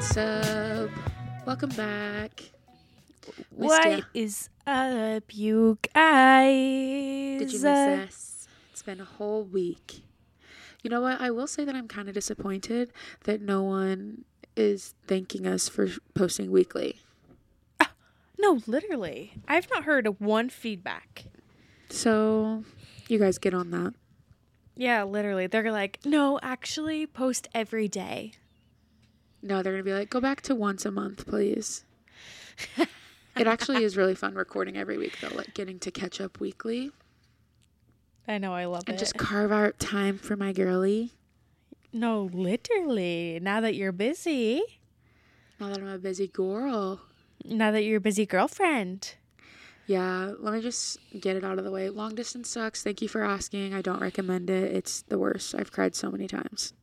What's up? Welcome back. What ya. is up, you guys? Did you miss us? It's been a whole week. You know what? I will say that I'm kind of disappointed that no one is thanking us for posting weekly. No, literally. I've not heard one feedback. So, you guys get on that. Yeah, literally. They're like, no, actually, post every day. No, they're going to be like, go back to once a month, please. it actually is really fun recording every week, though, like getting to catch up weekly I know, I love and it. And just carve out time for my girly. no, literally. Now that you're busy, Now that I'm a busy girl. now that you're a busy girlfriend. Yeah, let me just get it out of the way. Long distance sucks. Thank you for asking. I don't recommend it. It's the worst. I've cried so many times.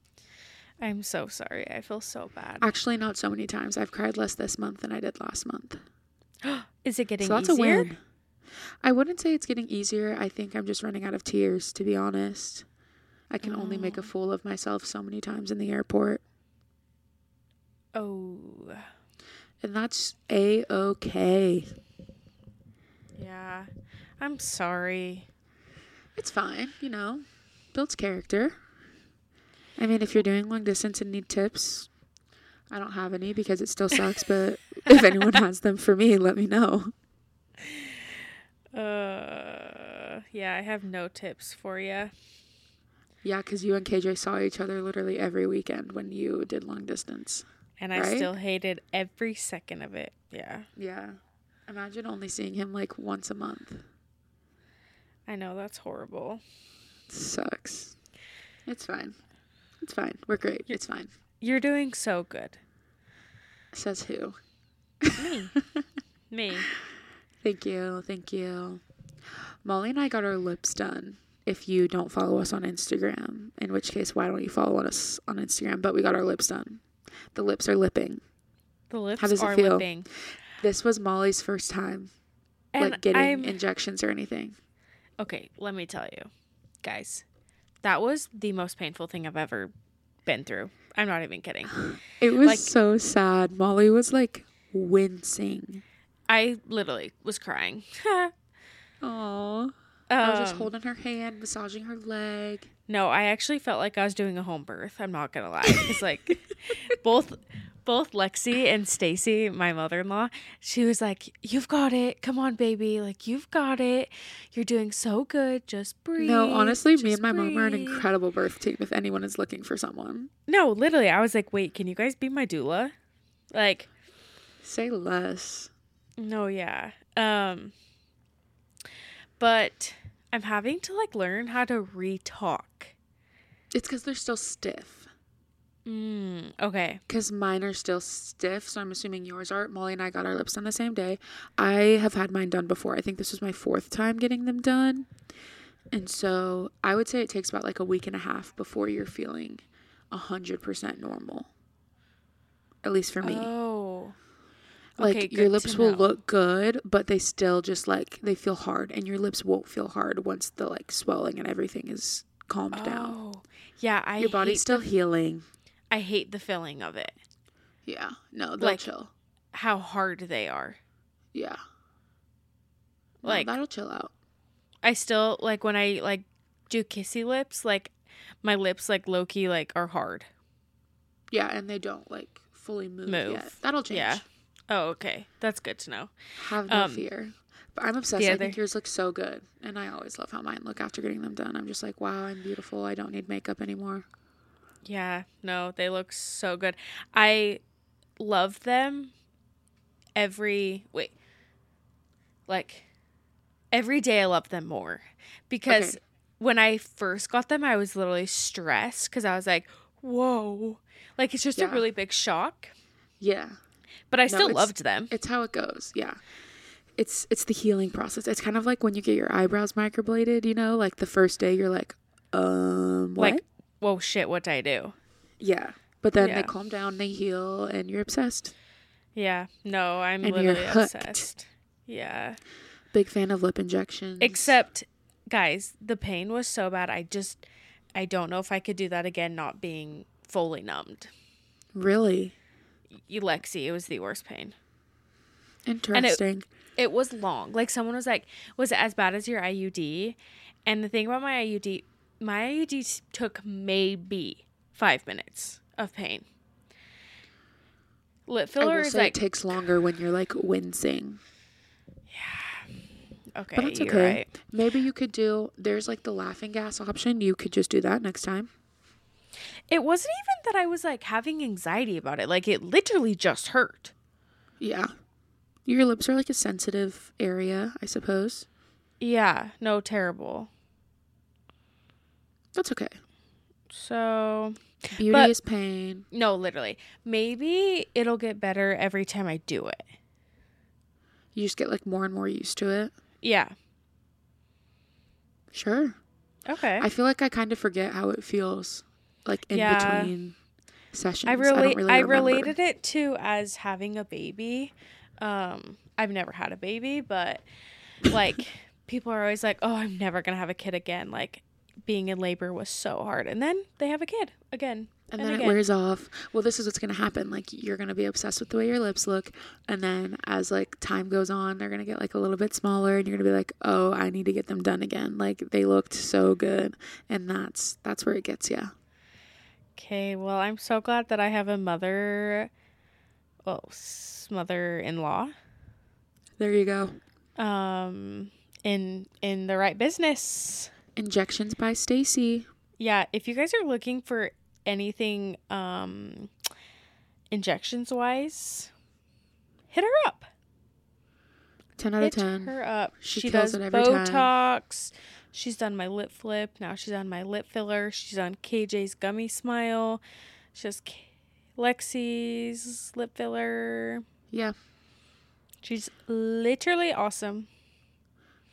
I'm so sorry. I feel so bad. Actually, not so many times. I've cried less this month than I did last month. Is it getting so that's easier? a win. I wouldn't say it's getting easier. I think I'm just running out of tears, to be honest. I can only make a oh. fool of myself so many times in the airport. Oh, And that's a okay. yeah. I'm sorry. It's fine, you know. Builds character. I mean, if you're doing long distance and need tips, I don't have any because it still sucks, but if anyone has them for me, let me know. Uh, yeah, I have no tips for you. Yeah, because you and KJ saw each other literally every weekend when you did long distance. And I Right? still hated every second of it. Yeah. Yeah. Imagine only seeing him like once a month. I know that's horrible. sucks. It's fine. It's fine. We're great. It's fine. You're doing so good. Says who? Me. Me. Thank you. Thank you. Molly and I got our lips done. If you don't follow us on Instagram, in which case, why don't you follow us on Instagram? But we got our lips done. The lips are lipping. The lips How does it feel? lipping. This was Molly's first time, And like getting I'm injections or anything. okay, let me tell you. Guys, that was the most painful thing I've ever been through. I'm not even kidding. It was Like- so sad. Molly was like wincing. I literally was crying. Aww. I was just Um, holding her hand, massaging her leg. No, I actually felt like I was doing a home birth. I'm not gonna lie. It's like both both Lexi and Stacy, my mother-in-law, she was like, "You've got it. Come on, baby. Like you've got it. You're doing so good. Just breathe." No, honestly, me and my mom are an incredible birth team if anyone is looking for someone. No, literally, I was like, "Wait, can you guys be my doula?" Like, Say less. no, yeah. Um but I'm having to like learn how to re-talk. It's because they're still stiff. Mm, okay. Because mine are still stiff, so I'm assuming yours are. Molly and I got our lips done the same day. I have had mine done before. I think this was my fourth time getting them done. And so I would say it takes about like a week and a half before you're feeling 100% normal. At least for me. Oh. like okay, your lips will know. look good, but they still just like they feel hard and your lips won't feel hard once the like swelling and everything is calmed down. Oh, yeah. I Your body's still The, healing. I hate the feeling of it. Yeah. No, they'll Like- chill. How hard they are. Yeah. No, Like- that'll chill out. I still like when I like do kissy lips. Like my lips, like low key, like are hard. Yeah, and they don't like fully move, Move. yet. That'll change. Yeah. Oh, okay. That's good to know. Have no Um, fear. But I'm obsessed. yeah, I think yours look so good. And I always love how mine look after getting them done. I'm just like, wow, I'm beautiful. I don't need makeup anymore. Yeah. No, they look so good. I love them every wait. Like every day I love them more because Okay. when I first got them I was literally stressed cuz I was like, "Whoa." Like it's just Yeah. a really big shock, Yeah. but I No, still loved them. It's how it goes. Yeah. It's it's the healing process. It's kind of like when you get your eyebrows microbladed, you know, like the first day you're like, um, what? Like, whoa shit, what did I do? yeah. But then Yeah. they calm down, they heal, and you're obsessed. Yeah. No, I'm And literally obsessed. Yeah. Big fan of lip injections. Except, guys, the pain was so bad. I just, I don't know if I could do that again, not being fully numbed. really, Lexi, it was the worst pain. Interesting. It was long. Like someone was like, "Was it as bad as your IUD?" And the thing about my IUD, my IUD took maybe five minutes of pain. Lip filler is like it takes longer when you're like wincing. Yeah. Okay, But you're okay. right. Maybe you could do there's like the laughing gas option. You could just do that next time. It wasn't even that I was like having anxiety about it. Like it literally just hurt. Yeah. Your lips are like a sensitive area, I suppose. Yeah, no, terrible. That's okay. So Beauty But- is pain. no, literally, maybe it'll get better every time I do it. You just get like more and more used to it. Yeah. Sure. Okay. I feel like I kind of forget how it feels like in Yeah. between sessions. I I, don't really I related it to as having a baby. Um, I've never had a baby, but like people are always like, "Oh, I'm never gonna have a kid again." Like being in labor was so hard, and then they have a kid again, and and, then it wears off. Well, this is what's gonna happen. Like you're gonna be obsessed with the way your lips look, and then as like time goes on, they're gonna get like a little bit smaller, and you're gonna be like, "Oh, I need to get them done again." Like they looked so good, and that's that's where it gets yeah. Okay, well, I'm so glad that I have a mother, well, s- mother-in-law, There you go. um, in in the right business. Injections by Stacy. Yeah, if you guys are looking for anything um injections wise, hit her up. Ten out of Hit ten. her up. She She, does it every time. Botox. She's done my lip flip. Now she's on my lip filler. She's on KJ's gummy smile. She does K- Lexi's lip filler. Yeah, She's literally awesome.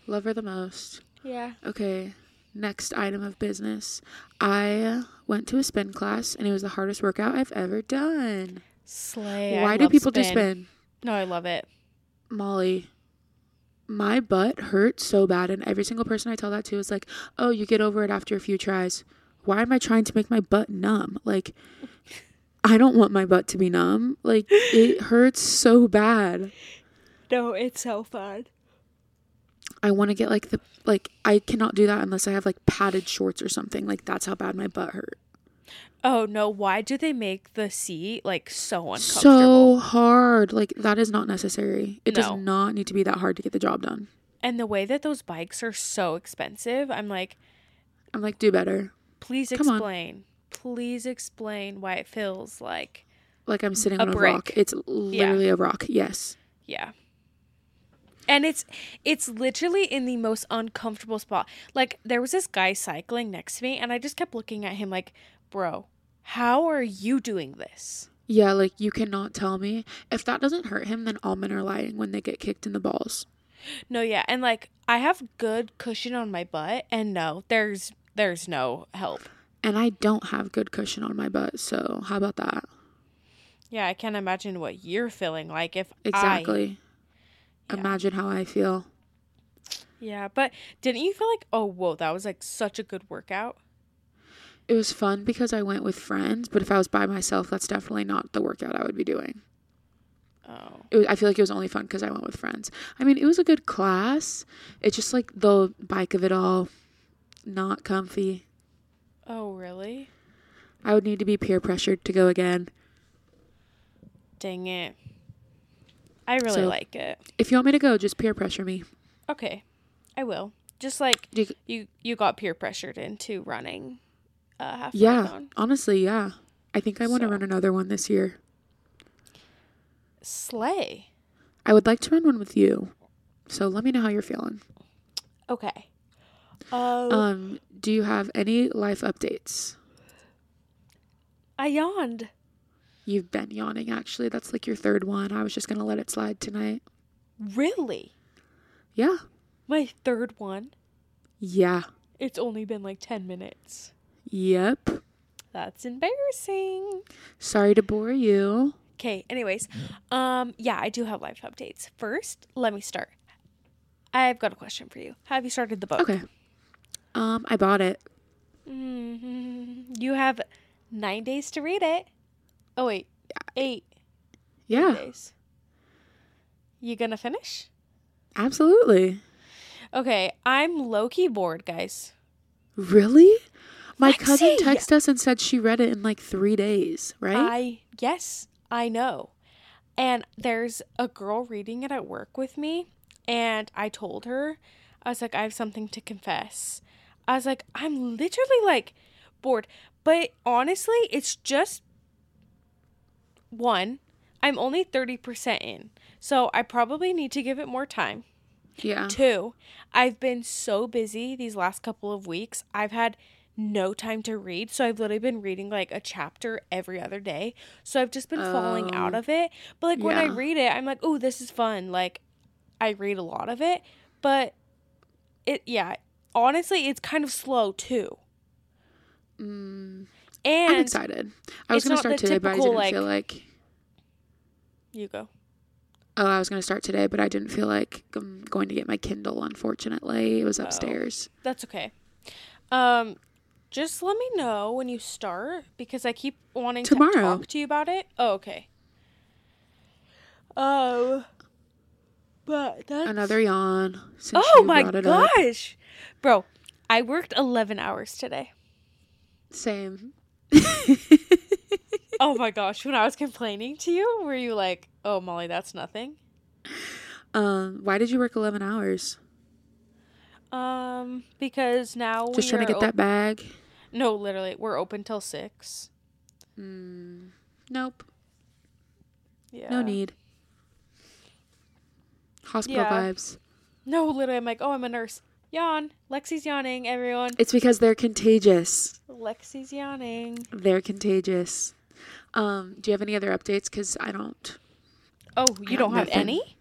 love her the most. Yeah. Okay, next item of business. I went to a spin class, and it was the hardest workout I've ever done. Slay. I Why do love people do spin. spin? No, I love it. Molly, my butt hurts so bad, and every single person I tell that to is like, "Oh, you get over it after a few tries." Why am I trying to make my butt numb? Like, I don't want my butt to be numb. Like, it hurts so bad. No, it's so fun. I want to get like the like I cannot do that unless I have like padded shorts or something. Like that's how bad my butt hurt. Oh no, why do they make the seat like so uncomfortable? So hard. Like that is not necessary. It No. does not need to be that hard to get the job done. and the way that those bikes are so expensive, I'm like, I'm like, do better. please explain. Please explain why it feels like Like I'm sitting A on a rock. It's literally a rock. Yes. yeah. And it's it's literally in the most uncomfortable spot. Like there was this guy cycling next to me and I just kept looking at him like, "Bro, how are you doing this?" Yeah, like you cannot tell me if that doesn't hurt him. Then all men are lying when they get kicked in the balls. No, yeah. And like I have good cushion on my butt and no, there's there's no help. And I don't have good cushion on my butt. So how about that? Yeah, I can't imagine what you're feeling like if I Exactly. Yeah. Imagine how I feel. Yeah, but didn't you feel like, oh, whoa, that was like such a good workout? It was fun because I went with friends, but if I was by myself, that's definitely not the workout I would be doing. Oh, It was, I feel like it was only fun because I went with friends. I mean, it was a good class. It's just like the bike of it all, not comfy. oh, really? I would need to be peer pressured to go again. Dang it. I really So- like it. If you want me to go, just peer pressure me. Okay, I will. Just like you- you, you got peer pressured into running a half yeah, marathon. honestly, yeah. I think I want to So- run another one this year. Slay. I would like to run one with you. So let me know how you're feeling. Okay. Uh, Um, do you have any life updates? I yawned. You've been yawning actually. That's like your third one. I was just going to let it slide tonight. Really? Yeah. My third one. Yeah. It's only been like 10 minutes. Yep. That's embarrassing. Sorry to bore you. Okay, anyways, um yeah, I do have life updates. First, let me start. I've got a question for you. Have you started the book? Okay. Um, I bought it. Mm-hmm. You have 9 days to read it. Oh wait, 8. Yeah, Days. You gonna finish? absolutely. Okay, I'm low key bored, guys. Really? My cousin texted us and said she read it in like three days, right? I yes, I know. And there's a girl reading it at work with me, and I told her, I was like, I have something to confess. I was like, I'm literally like bored. But honestly, it's just one, I'm only 30% in. So I probably need to give it more time. yeah. Two, I've been so busy these last couple of weeks. I've had no time to read. So I've literally been reading like a chapter every other day. So I've just been falling out Oh, of it. But like when I read it, I'm like, oh, this is fun. Like I read a lot of it. But it, yeah, honestly, it's kind of slow too. Mm, I'm excited. I was gonna start the today, but I didn't like- feel like. you go. Oh, I was gonna start today, but I didn't feel like I'm going to get my Kindle. Unfortunately, it was Oh. upstairs. That's okay. Um, just let me know when you start because I keep wanting to talk to you about it. Oh, okay. Oh, but that's Another yawn. Since oh my it up. gosh, bro! I worked eleven hours today. Same. Oh my gosh! When I was complaining to you, were you like, "Oh, Molly, that's nothing"? um, why did you work eleven hours? Um, because now we're Just we trying to get that bag. No, literally, we're open till six. Mm, nope. Yeah. No need. Hospital Yeah. vibes. No, literally, I'm like, "Oh, I'm a nurse." Yawn. Lexi's yawning. Everyone. It's because they're contagious. Lexi's yawning. They're contagious. Um, do you have any other updates? Because I don't. Oh, you got don't have nothing. any?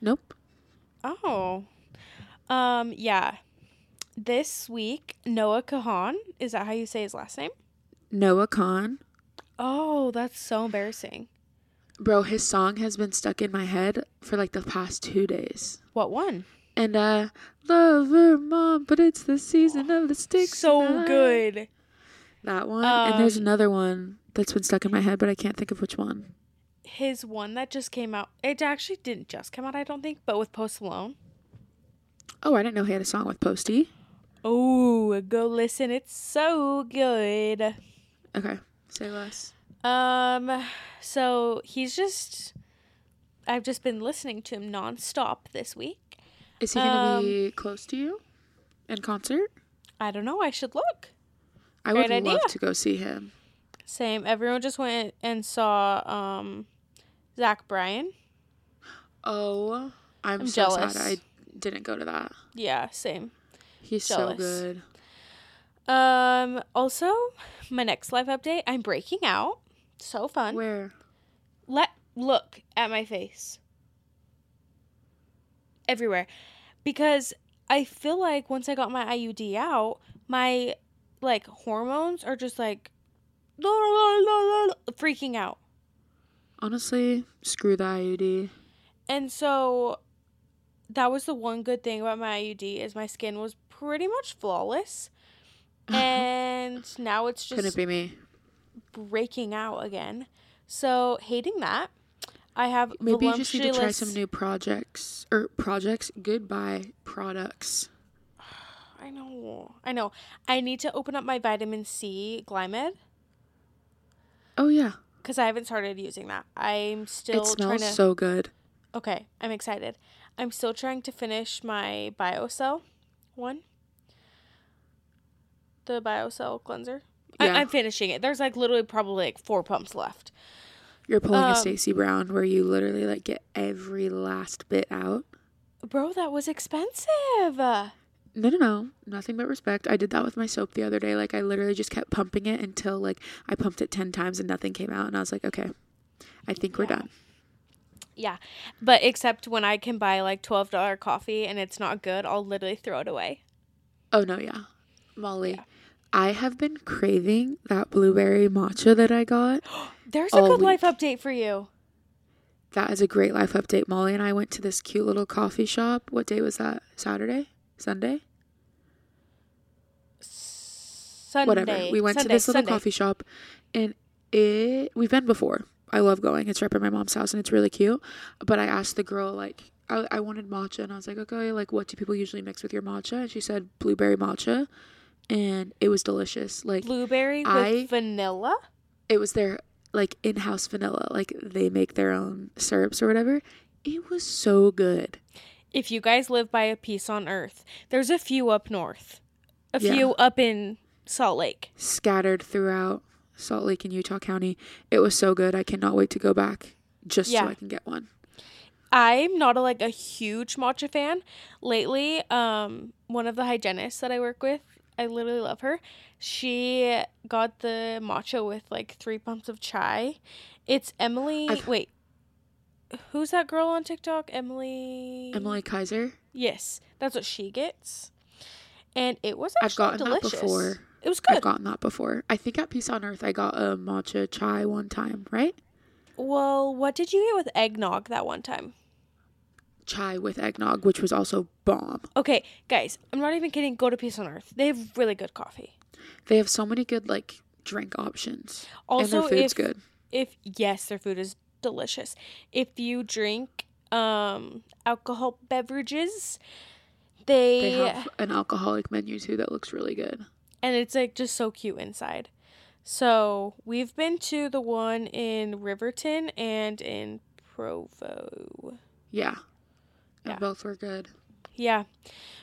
Nope. Oh. Um, yeah. This week, Noah Kahan, is that how you say his last name? Noah Khan. Oh, that's so embarrassing. Bro, his song has been stuck in my head for like the past two days. What one? And I love her mom, but it's the season of the sticks. so tonight. good. That one. and there's Um, another one that's been stuck in my head, but I can't think of which one. His one that just came out, it actually didn't just come out, I don't think, but with Post Malone. Oh, I didn't know he had a song with Posty. Oh, go listen. It's so good. Okay. Say less. Um, so he's just, I've just been listening to him nonstop this week. Is he gonna Um, be close to you in concert? I don't know. I should look. I would great love to go see him. Same. Everyone just went and saw um Zach Bryan. Oh, I'm, I'm so jealous. sad I didn't go to that. Yeah, same. He's Jealous. so good. Um also, my next live update, I'm breaking out. So fun. Where? Let look at my face. Everywhere. Because I feel like once I got my IUD out, my like hormones are just like freaking out. Honestly, screw the IUD. And so that was the one good thing about my IUD is my skin was pretty much flawless. Uh-huh. And now it's Couldn't just be me. breaking out again. So hating that. I have Maybe you just need to try some new projects or projects. Goodbye products. I know. I know. I need to open up my vitamin C Glymed Oh yeah, because I haven't started using that. I'm still it trying smells to. so good. okay, I'm excited. I'm still trying to finish my BioCell one. The BioCell cleanser. Yeah. I, I'm finishing it. There's like literally probably like four pumps left. You're pulling um, a Stacy Brown where you literally like get every last bit out. Bro, that was expensive. No, no, no. Nothing but respect. I did that with my soap the other day. Like I literally just kept pumping it until like I pumped it 10 times and nothing came out and I was like, "Okay. I think we're Yeah. done." Yeah, but except when I can buy like twelve dollar coffee and it's not good, I'll literally throw it away. Oh no, yeah. Molly, Yeah. I have been craving that blueberry matcha that I got. There's a good life update for you. That is a great life update. Molly and I went to this cute little coffee shop. What day was that? Saturday? Sunday? Sunday. Whatever. We went Sunday, to this little Sunday. coffee shop and it we've been before. I love going. It's right by my mom's house and it's really cute. But I asked the girl like I, I wanted matcha and I was like, okay, like what do people usually mix with your matcha? And she said blueberry matcha, and it was delicious. Like Blueberry with I- vanilla. it was their like in-house vanilla. Like they make their own syrups or whatever. It was so good. If you guys live by a Peace on Earth, there's a few up north, a Yeah. few up in Salt Lake. Scattered throughout Salt Lake and Utah County. It was so good. I cannot wait to go back just Yeah. so I can get one. I'm not a, like a huge matcha fan. Lately, um, one of the hygienists that I work with, I literally love her. She got the matcha with like three pumps of chai. It's Emily. I've- wait, who's that girl on TikTok? Emily. Emily Kaiser. Yes, that's what she gets, and it was actually I've gotten delicious. that before. It was good. I've gotten that before. I think at Peace on Earth I got a matcha chai one time, right? well, what did you get with eggnog that one time? Chai with eggnog, which was also bomb. Okay, guys, I'm not even kidding. Go to Peace on Earth. They have really good coffee. They have so many good like drink options. Also, and their food's if good. if yes, their food is delicious. If you drink um alcohol beverages, they, They have an alcoholic menu too that looks really good. and it's like just so cute inside. So we've been to the one in Riverton and in Provo. Yeah. And Yeah. both were good. Yeah,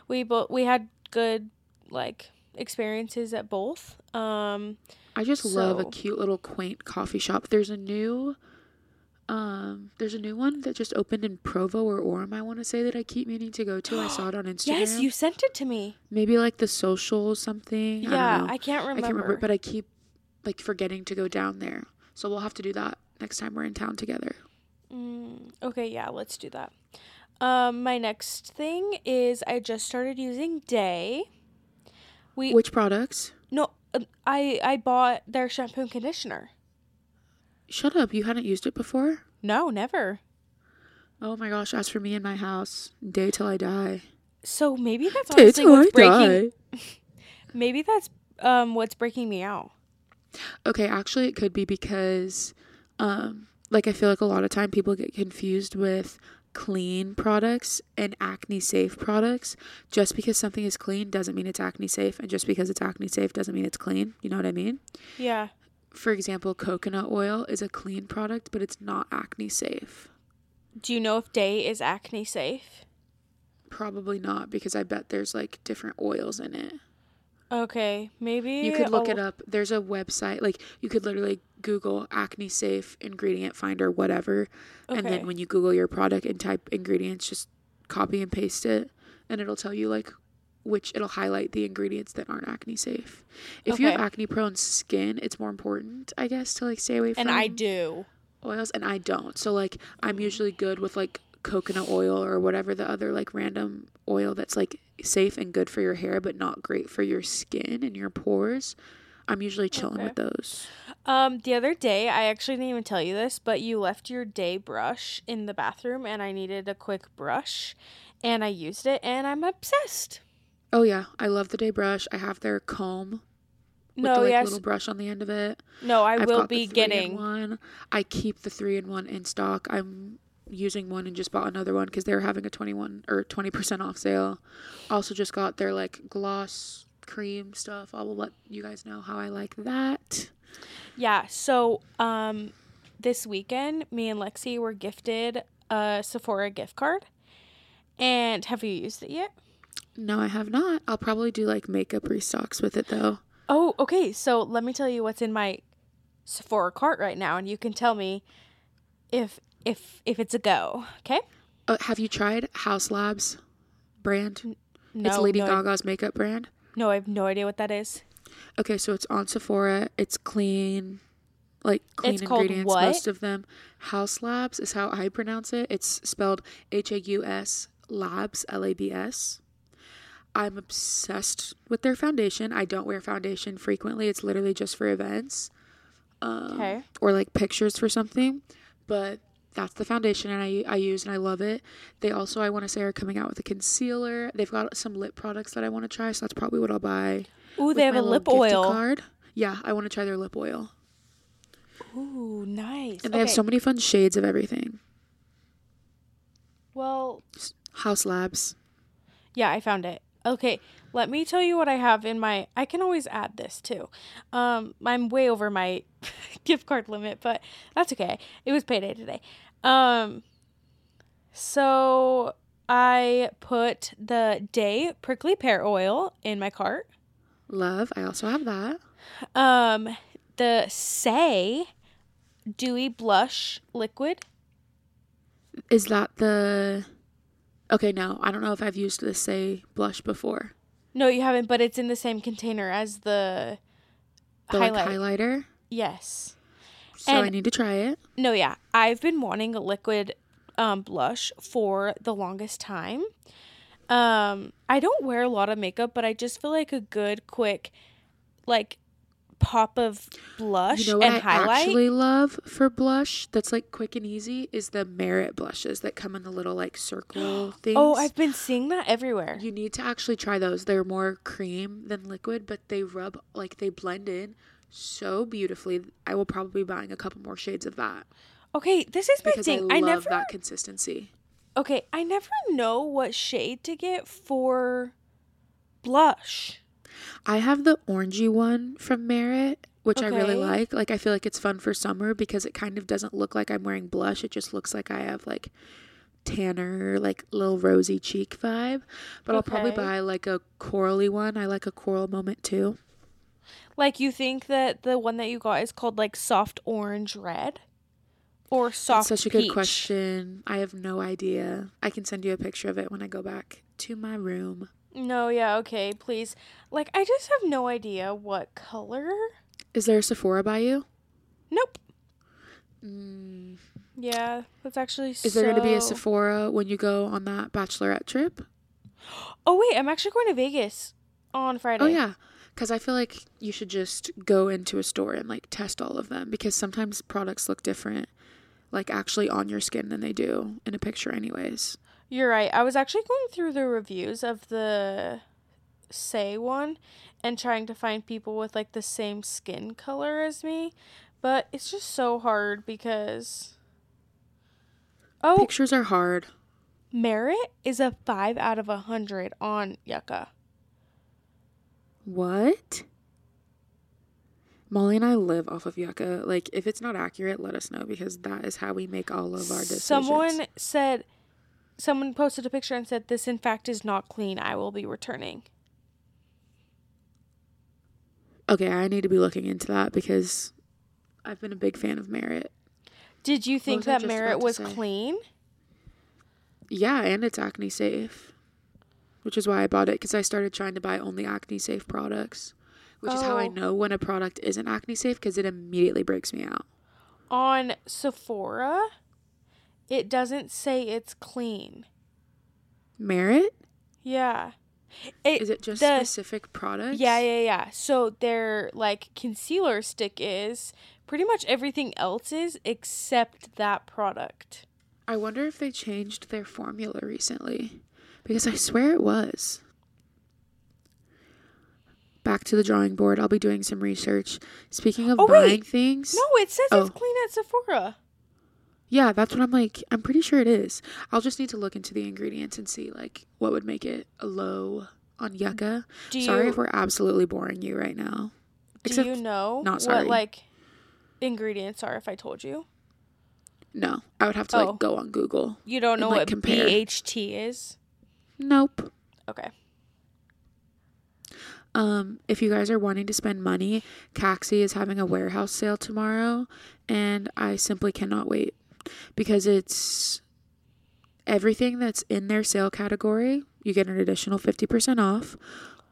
we both we had good like experiences at both. Um, I just love a cute little quaint coffee shop. There's a new um there's a new one that just opened in Provo or Orem, I want to say that I keep meaning to go to. I saw it on Instagram. yes, you sent it to me. maybe like the social something. I yeah, know. I can't remember. I can't remember, but I keep like forgetting to go down there. So we'll have to do that next time we're in town together. Mm, okay, yeah, let's do that. Um, my next thing is I just started using Dae. We Which products? no, uh, I I bought their shampoo and conditioner. Shut up, you hadn't used it before? No, never. Oh my gosh, as for me in my house, Dae till I die. So maybe that's Dae honestly till I what's breaking. die. Maybe that's um what's breaking me out. Okay, actually it could be because um like I feel like a lot of time people get confused with clean products and acne safe products. Just because something is clean doesn't mean it's acne safe and just because it's acne safe doesn't mean it's clean. You know what I mean? Yeah. For example, coconut oil is a clean product, but it's not acne safe. Do you know if Dae is acne safe? Probably not because I bet there's like different oils in it. Okay, maybe You could look I'll- it up. There's a website, like you could literally Google acne safe ingredient finder, whatever. And then when you Google your product and type ingredients, just copy and paste it, and it'll tell you like which it'll highlight the ingredients that aren't acne safe. If you have acne prone skin, it's more important, I guess, to like stay away from And I do. oils, and I don't. So like I'm mm. usually good with like coconut oil or whatever the other like random oil that's like safe and good for your hair but not great for your skin and your pores. I'm usually chilling Okay. with those. Um, the other day, I actually didn't even tell you this, but you left your Dae brush in the bathroom, and I needed a quick brush, and I used it, and I'm obsessed. Oh yeah, I love the Dae brush. I have their comb with No, the like, yes, little brush on the end of it. no, I I've will be getting. one. I keep the three in one in stock. I'm using one and just bought another one because they were having a 21 or 20% off sale. Also just got their like gloss cream stuff. I will let you guys know how I like that. Yeah. So, um, this weekend, me and Lexi were gifted a Sephora gift card, and have you used it yet? No, I have not. I'll probably do like makeup restocks with it though. Oh, okay. So let me tell you what's in my Sephora cart right now, and you can tell me if if if it's a go. Okay. Uh, have you tried Haus Labs brand? No, it's Lady no, Gaga's makeup brand. No, I have no idea what that is. Okay, so it's on Sephora. It's clean, like clean It's ingredients. Most of them. Haus Labs is how I pronounce it. It's spelled H A U S Labs L A B S. I'm obsessed with their foundation. I don't wear foundation frequently. It's literally just for events. Um, Okay. Or like pictures for something, but that's the foundation and I, I use and I love it. They also I want to say are coming out with a concealer. They've got some lip products that I want to try, so that's probably what I'll buy Ooh, they have a lip oil. card. Yeah, I want to try their lip oil. Ooh, nice. And they have so many fun shades of everything. well, Haus Labs. Yeah, I found it. Okay, let me tell you what I have in my. I can always add this too. Um, I'm way over my gift card limit, but that's okay. It was payday today. Um, so I put the Dae prickly pear oil in my cart. Love. I also have that. Um, the Saie dewy blush liquid. Is that the Okay, no. I don't know if I've used the Saie blush before. No, you haven't, but it's in the same container as the, The highlight. like highlighter. Yes. So I need to try it. No, yeah. I've been wanting a liquid um, blush for the longest time. Um, I don't wear a lot of makeup, but I just feel like a good, quick, like pop of blush You know what and I highlight. actually love for blush that's like quick and easy is the Merit blushes that come in the little like circle oh, things. oh, I've been seeing that everywhere. You need to actually try those. They're more cream than liquid, but they rub like they blend in so beautifully. I will probably be buying a couple more shades of that Okay, this is my because I thing. love I, never. that consistency. Okay, I never know what shade to get for blush. I have the orangey one from Merit, which I really like. Like I feel like it's fun for summer because it kind of doesn't look like I'm wearing blush. It just looks like I have like tanner, like little rosy cheek vibe. But I'll probably buy like a corally one. I like a coral moment too. Like you think that the one that you got is called like soft orange red, or soft That's such a good question. I have no idea. I can send you a picture of it when I go back to my room. No, yeah, okay, please. Like, I just have no idea what color. Is there a Sephora by you? Nope. Mm. Yeah, that's actually. Is there going to be a Sephora when you go on that bachelorette trip? Oh wait, I'm actually going to Vegas on Friday. Oh yeah, because I feel like you should just go into a store and like test all of them because sometimes products look different, like actually on your skin than they do in a picture, anyways. You're right. I was actually going through the reviews of the Saie one and trying to find people with like the same skin color as me, but it's just so hard because. Oh, Pictures are hard. Merit is a five out of a hundred on Yuka. What? Molly and I live off of Yuka. Like, if it's not accurate, let us know because that is how we make all of our decisions. Someone said, someone posted a picture and said, "This in fact is not clean. I will be returning." Okay, I need to be looking into that because I've been a big fan of Merit. Did you think that Merit was clean? Yeah, and it's acne safe, which is why I bought it because I started trying to buy only acne safe products, which is how I Oh. know when a product isn't acne safe because it immediately breaks me out. On Sephora, it doesn't say it's clean. Merit? Yeah. It, Is it just the- specific products? Yeah, yeah, yeah. So their like concealer stick is pretty much everything else is except that product. I wonder if they changed their formula recently because I swear it was. Back to the drawing board. I'll be doing some research. Speaking of Oh, wait. buying things. No, it says Oh. it's clean at Sephora. Yeah, that's what I'm like. I'm pretty sure it is. I'll just need to look into the ingredients and see like what would make it a low on Yuka. Do sorry you if we're absolutely boring you right now. do except you know not what sorry. like ingredients are if I told you? No, I would have to Oh. like go on Google. You don't And, know like, what compare. BHT is? Nope. Okay. Um, if you guys are wanting to spend money, Caxi is having a warehouse sale tomorrow, and I simply cannot wait because it's everything that's in their sale category. You get an additional 50% off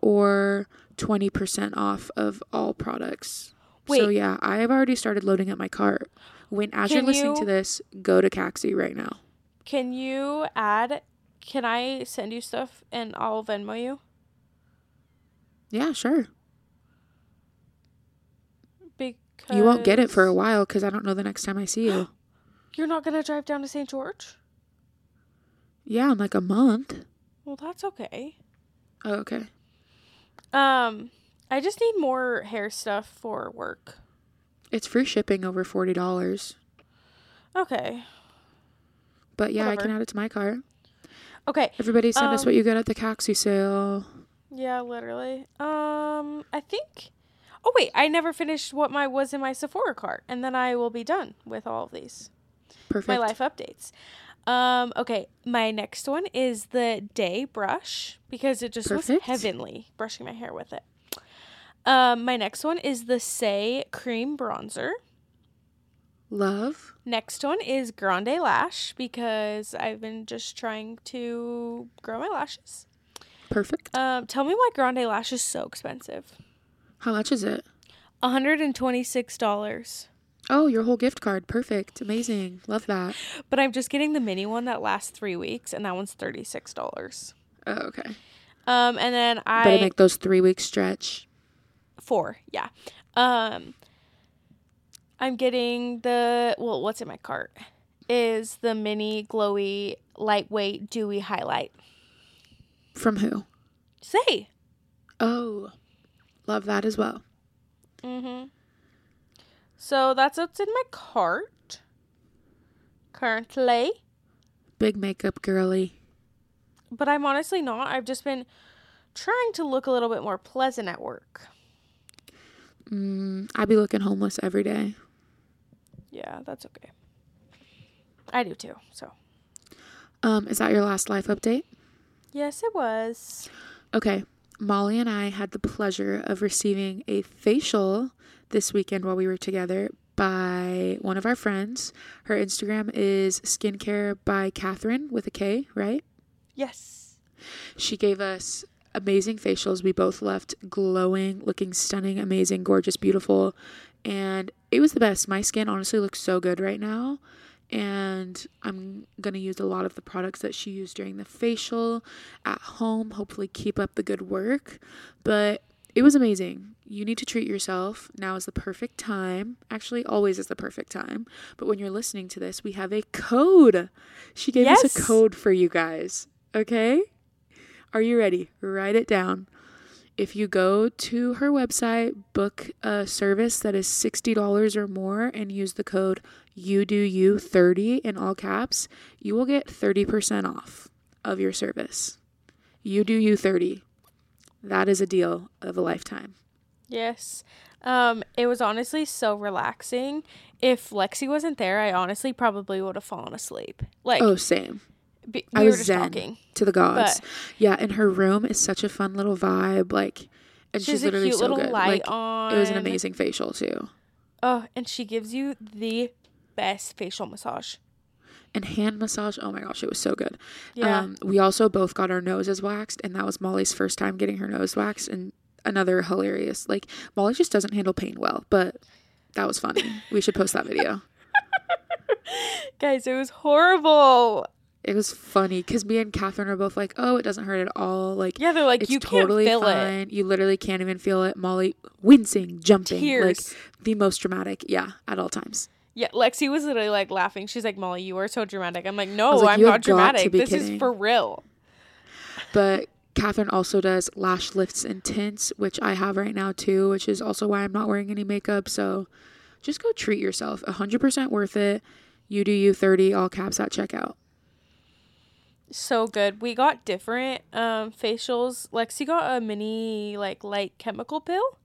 or 20% off of all products. Wait. So yeah, I have already started loading up my cart. When as you're Can listening to this, go to Caxi right now. Can you add can I send you stuff and I'll Venmo you? Yeah, sure. Because You won't get it for a while because I don't know the next time I see you. You're not gonna drive down to St. George? Yeah, in like a month. Well, that's okay. Oh, okay. Um, I just need more hair stuff for work. It's free shipping over forty dollars. Okay. But yeah, I can add it to my cart. Okay. Everybody send us what Um, you got at the Caxi sale. Yeah, literally. Um, I think. Oh wait, I never finished what my was in my Sephora cart, and then I will be done with all of these. Perfect. My life updates. Um, okay, my next one is the Dae brush because it just Perfect. was heavenly brushing my hair with it. Um, my next one is the Saie cream bronzer. Love. Next one is Grande Lash because I've been just trying to grow my lashes. Perfect. Um, tell me why Grande Lash is so expensive. How much is it? $126. Oh, your whole gift card. Perfect. Amazing. Love that. But I'm just getting the mini one that lasts three weeks, and that one's $36. Oh, okay. Um, and then I Better make those three weeks stretch. four, yeah. Um, I'm getting the well, what's in my cart is the mini glowy lightweight dewy highlight. From who? Saie, Oh, love that as well. mm-hmm. So that's what's in my cart currently. Big makeup girly. But I'm honestly not. I've just been trying to look a little bit more pleasant at work. Mm, I be looking homeless every day. Yeah, that's okay. I do too. So Um, is that your last life update? yes, it was. Okay. Molly and I had the pleasure of receiving a facial this weekend while we were together by one of our friends. Her Instagram is skincare by Katherine with a K, right? Yes. She gave us amazing facials. We both left glowing, looking stunning, amazing, gorgeous, beautiful. And it was the best. My skin honestly looks so good right now. And I'm going to use a lot of the products that she used during the facial at home. Hopefully, keep up the good work. But it was amazing. You need to treat yourself. Now is the perfect time. Actually, always is the perfect time. But when you're listening to this, we have a code. She gave us a code for you guys. Okay? Are you ready? Write it down. If you go to her website, book a service that is $60 or more, and use the code YOUDOYOU30 in all caps, you will get 30% off of your service. YOUDOYOU30. That is a deal of a lifetime. Yes. Um, it was honestly so relaxing. If Lexi wasn't there, I honestly probably would have fallen asleep. Like Oh, same. be, I was were just zen talking. to the gods. Yeah, and her room is such a fun little vibe. Like, and She she's a literally cute so little good. light like, on. it was an amazing facial too. Oh, and she gives you the best facial massage. And hand massage. Oh my gosh, it was so good. Yeah. Um, we also both got our noses waxed, and that was Molly's first time getting her nose waxed, and another hilarious. Like Molly just doesn't handle pain well, but that was funny. we should post that video. Guys, it was horrible. It was funny because me and Katherine are both like, "Oh, it doesn't hurt at all." Like, Yeah, they're like, you totally can't feel it. You literally can't even feel it. Molly wincing, jumping, Tears. like the most dramatic. Yeah, at all times. Yeah, Lexi was literally like laughing. She's like, Molly, you are so dramatic. I'm like, no, like, I'm not have got to dramatic. This kidding." is for real. But Katherine also does lash lifts and tints, which I have right now too, which is also why I'm not wearing any makeup. So just go treat yourself. 100% worth it. You do you 30, all caps at checkout. So good. We got different um facials. Lexi got a mini like light chemical peel.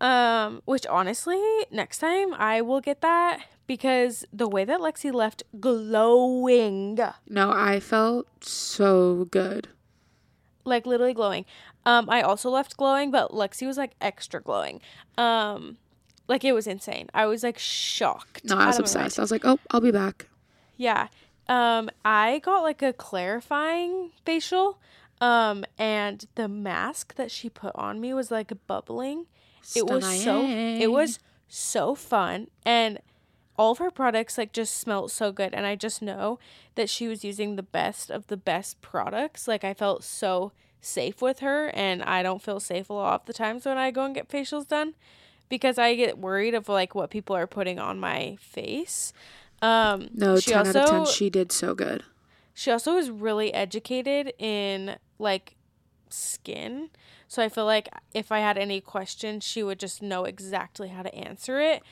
Um, which honestly, next time I will get that because the way that Lexi left glowing, No, I felt so good. like literally glowing. Um, I also left glowing, but Lexi was like extra glowing. Um, like it was insane. I was like shocked. No, I was out of my mind. obsessed. I was like, oh, I'll be back. Yeah. Um, I got like a clarifying facial. Um, and the mask that she put on me was like bubbling. It was so it was so fun and all of her products like just smelled so good and I just know that she was using the best of the best products. Like I felt so safe with her and I don't feel safe a lot of the times when I go and get facials done because I get worried of like what people are putting on my face. Um No, she 10 out of 10. She did so good. she also was really educated in like skin. So I feel like if I had any questions, she would just know exactly how to answer it.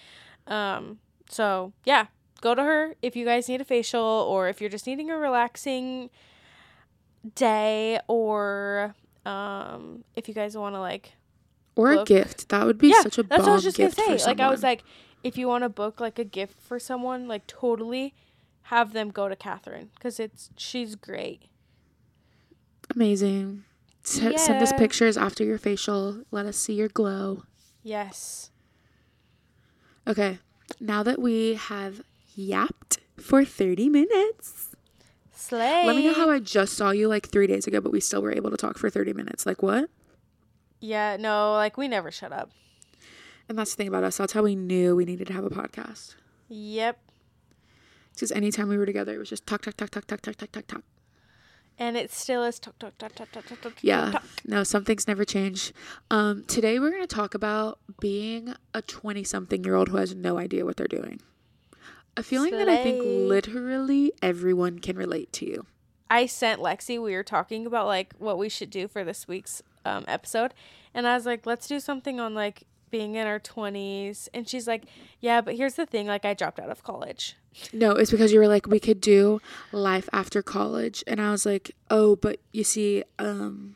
Um, so yeah, go to her if you guys need a facial or if you're just needing a relaxing day or um, if you guys want to like Or a gift. That would be yeah, such a that's what I was just gonna say. Like I was like, if you want to book like a gift for someone, like totally have them go to Katherine because it's she's great. amazing. S- Send us pictures after your facial. Let us see your glow. Yes. Okay, now that we have yapped for 30 minutes, Slay. let me know how I just saw you like three days ago, but we still were able to talk for 30 minutes. Like, what? Yeah, no, like we never shut up. And that's the thing about us. That's how we knew we needed to have a podcast. Yep. Because anytime we were together, it was just talk, talk, talk, talk, talk, talk, talk, talk, talk. And it still is talk talk talk talk talk talk talk. Yeah. talk. No, some things never change. Um, today we're going to talk about being a 20 something year old who has no idea what they're doing. A feeling that I think literally everyone can relate to you. I sent Lexi. We were talking about like what we should do for this week's um, episode, and I was like, let's do something on like being in our twenties. And she's like, yeah, but here's the thing: like I dropped out of college. No, it's because you were like, we could do life after college. And I was like, oh, but you see, um,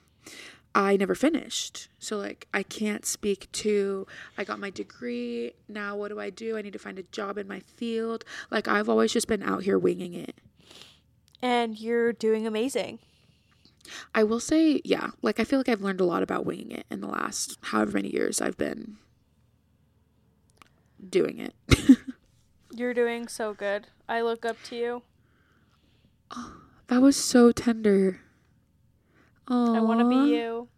I never finished. So, like, I can't speak to, I got my degree. Now, what do I do? I need to find a job in my field. Like, I've always just been out here winging it. And you're doing amazing. I will say, yeah, like, I feel like I've learned a lot about winging it in the last however many years I've been doing it. You're doing so good. I look up to you. that was so tender. Oh, I want to be you.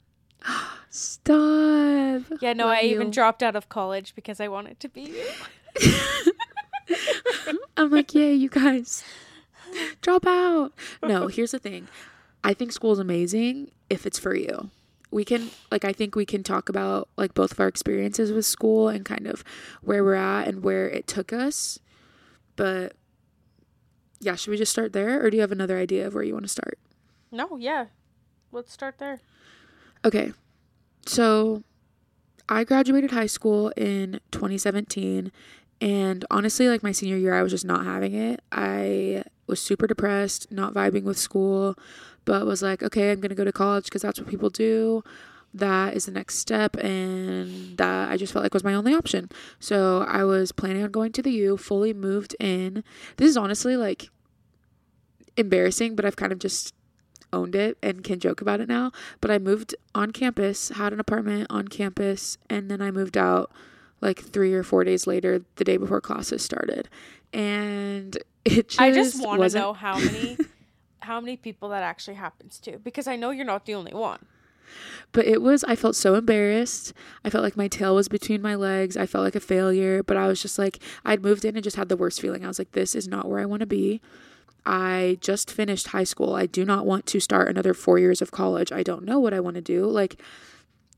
Stop. Yeah, no, Love I even dropped out of college because I wanted to be you. I'm like, yeah, you guys, drop out. No, here's the thing. I think school's amazing if it's for you. We can, like, I think we can talk about, like, both of our experiences with school and kind of where we're at and where it took us. But yeah, should we just start there? Or do you have another idea of where you want to start? No, yeah. Let's start there. Okay. So I graduated high school in 2017 and honestly like my senior year I was just not having it. I was super depressed, not vibing with school, but was like, okay, I'm going to go to college because that's what people do. That is the next step and that I just felt like was my only option. So I was planning on going to the U, fully moved in. This is honestly like embarrassing, but I've kind of just owned it and can joke about it now. But I moved on campus, had an apartment on campus, and then I moved out like three or four days later, the day before classes started. And it just I just want to know how many how many people that actually happens to because I know you're not the only one. But it was, I felt so embarrassed. I felt like my tail was between my legs. I felt like a failure, but I was just like, I'd moved in and just had the worst feeling. I was like, this is not where I want to be. I just finished high school. I do not want to start another four years of college. I don't know what I want to do. Like,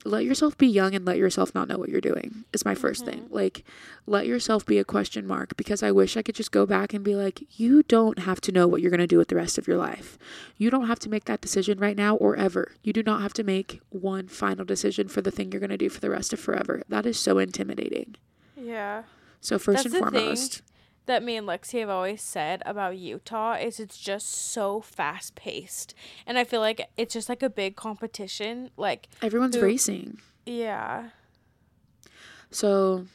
let yourself be young and let yourself not know what you're doing is my 1st thing. Mm-hmm. Like, let yourself be a question mark because I wish I could just go back and be like, you don't have to know what you're going to do with the rest of your life. You don't have to make that decision right now or ever. You do not have to make one final decision for the thing you're going to do for the rest of forever. That is so intimidating. Yeah. So, first That's and foremost, thing. That me and Lexi have always said about Utah is it's just so fast paced. And I feel like it's just like a big competition. Like, everyone's Who- racing. yeah. So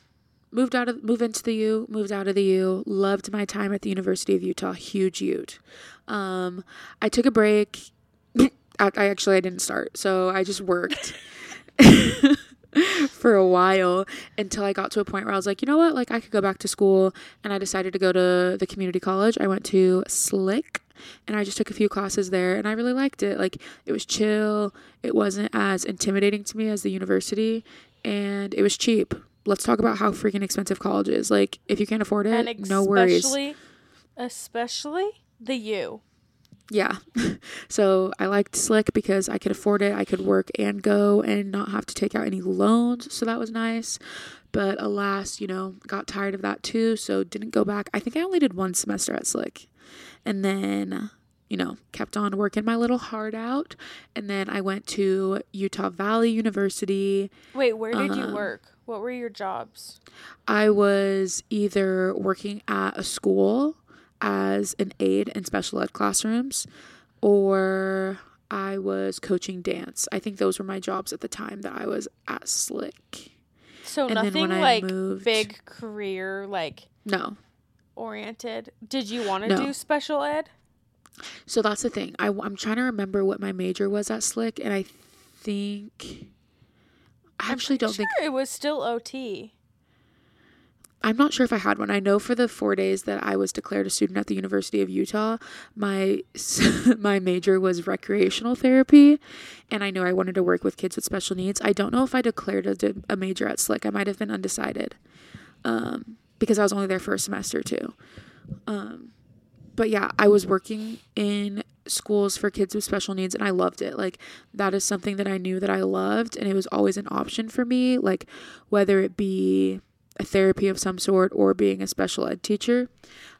moved out of moved into the U, moved out of the U, loved my time at the University of Utah, huge Ute. Um, I took a break. I, I actually I didn't start, so I just worked for a while until I got to a point where I was like, you know what, like I could go back to school, and I decided to go to the community college. I went to Slick. And I just took a few classes there and I really liked it. Like it was chill. It wasn't as intimidating to me as the university and it was cheap. Let's talk about how freaking expensive college is. Like, if you can't afford it, no worries. especially, especially the U. Yeah. so I liked Slick because I could afford it. I could work and go and not have to take out any loans. So that was nice. But alas, you know, got tired of that too. So didn't go back. I think I only did one semester at Slick. And then you know, kept on working my little heart out. And then I went to Utah Valley University. Wait, where did you Um, work? What were your jobs? I was either working at a school as an aide in special ed classrooms or I was coaching dance. I think those were my jobs at the time that I was at Slick. So and nothing like moved- big career like No. oriented. Did you want to No. do special ed? So that's the thing. I, I'm trying to remember what my major was at Slick, and I think. I actually don't think. It was still OT. I'm not sure if I had one. I know for the four days that I was declared a student at the University of Utah, my my major was recreational therapy, and I know I wanted to work with kids with special needs. I don't know if I declared a, a major at Slick. I might have been undecided, um, because I was only there for a semester too. Um, but yeah, I was working in schools for kids with special needs, and I loved it. Like that is something that I knew that I loved, and it was always an option for me. Like whether it be a therapy of some sort or being a special ed teacher.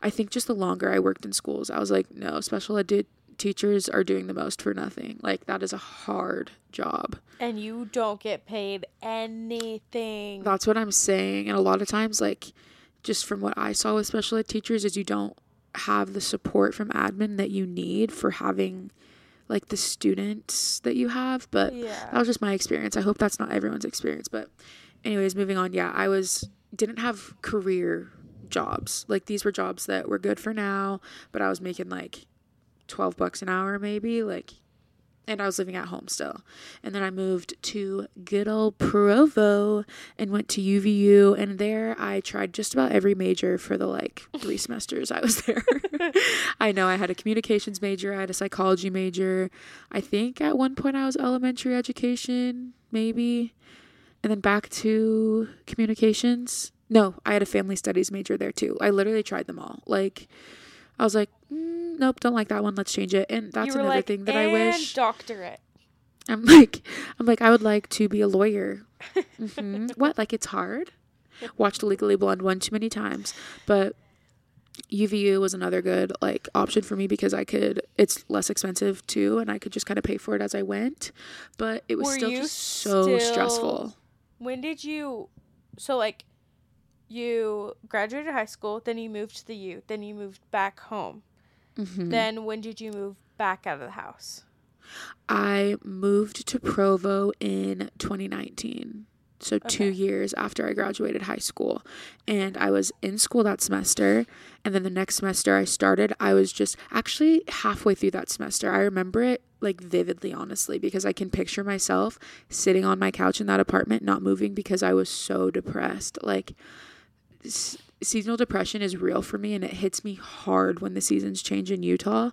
I think just the longer I worked in schools, I was like, no, special ed di- teachers are doing the most for nothing. Like that is a hard job. And you don't get paid anything. That's what I'm saying. And a lot of times, like, just from what I saw with special ed teachers, is you don't have the support from admin that you need for having like the students that you have. But yeah. that was just my experience. I hope that's not everyone's experience. But, anyways, moving on. Yeah, I was didn't have career jobs. Like these were jobs that were good for now, but I was making like 12 bucks an hour maybe, like and I was living at home still. And then I moved to good old Provo and went to UVU and there I tried just about every major for the like 3 semesters I was there. I know I had a communications major, I had a psychology major. I think at one point I was elementary education, maybe and then back to communications. No, I had a family studies major there too. I literally tried them all. Like, I was like, mm, nope, don't like that one. Let's change it. And that's another like, thing that I "And wish. doctorate. I'm like, I'm like, I would like to be a lawyer. hmm what? Like it's hard. Watched Legally Blonde one too many times, but UVU was another good like option for me because I could. It's less expensive too, and I could just kind of pay for it as I went. But it was Were still just so still- stressful. When did you so like you graduated high school, then you moved to the U, then you moved back home. Mhm. Then when did you move back out of the house? I moved to Provo in 2019. So, two years after I graduated high school. And I was in school that semester. And then the next semester I started, I was just actually halfway through that semester. I remember it like vividly, honestly, because I can picture myself sitting on my couch in that apartment, not moving because I was so depressed. Like, s- seasonal depression is real for me and it hits me hard when the seasons change in Utah.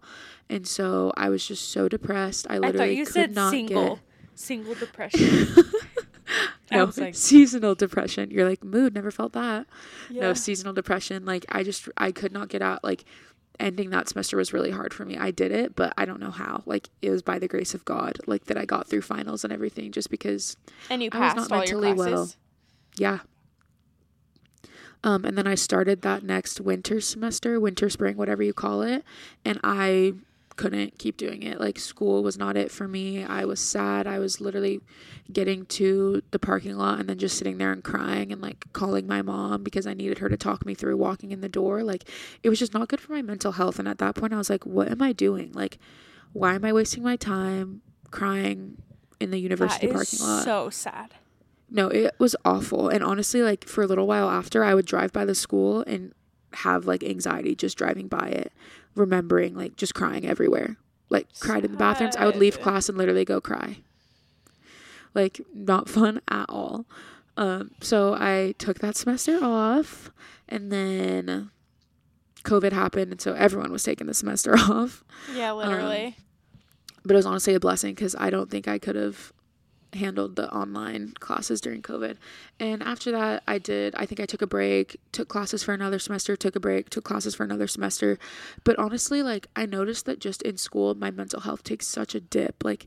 And so I was just so depressed. I I literally thought you could said not single. get Single depression. I no was like- seasonal depression. You're like mood, never felt that. yeah. No seasonal depression. Like I just I could not get out. Like ending that semester was really hard for me. I did it, but I don't know how. Like it was by the grace of God, like that I got through finals and everything, just because and you I was not all your mentally classes. well. Yeah. Um, and then I started that next winter semester, winter, spring, whatever you call it. And I couldn't keep doing it. Like, school was not it for me. I was sad. I was literally getting to the parking lot and then just sitting there and crying and like calling my mom because I needed her to talk me through walking in the door. Like, it was just not good for my mental health. And at that point, I was like, what am I doing? Like, why am I wasting my time crying in the university parking lot? so sad. No, it was awful. And honestly, like for a little while after, I would drive by the school and have like anxiety just driving by it, remembering like just crying everywhere. Like cried in the bathrooms. I would leave class and literally go cry. Like not fun at all. Um, so I took that semester off and then COVID happened and so everyone was taking the semester off Yeah, literally. but it was honestly a blessing because I don't think I could have handled the online classes during COVID. And after that, I did, I think I took a break, took classes for another semester, took a break, took classes for another semester. But honestly, like, I noticed that just in school, my mental health takes such a dip. Like,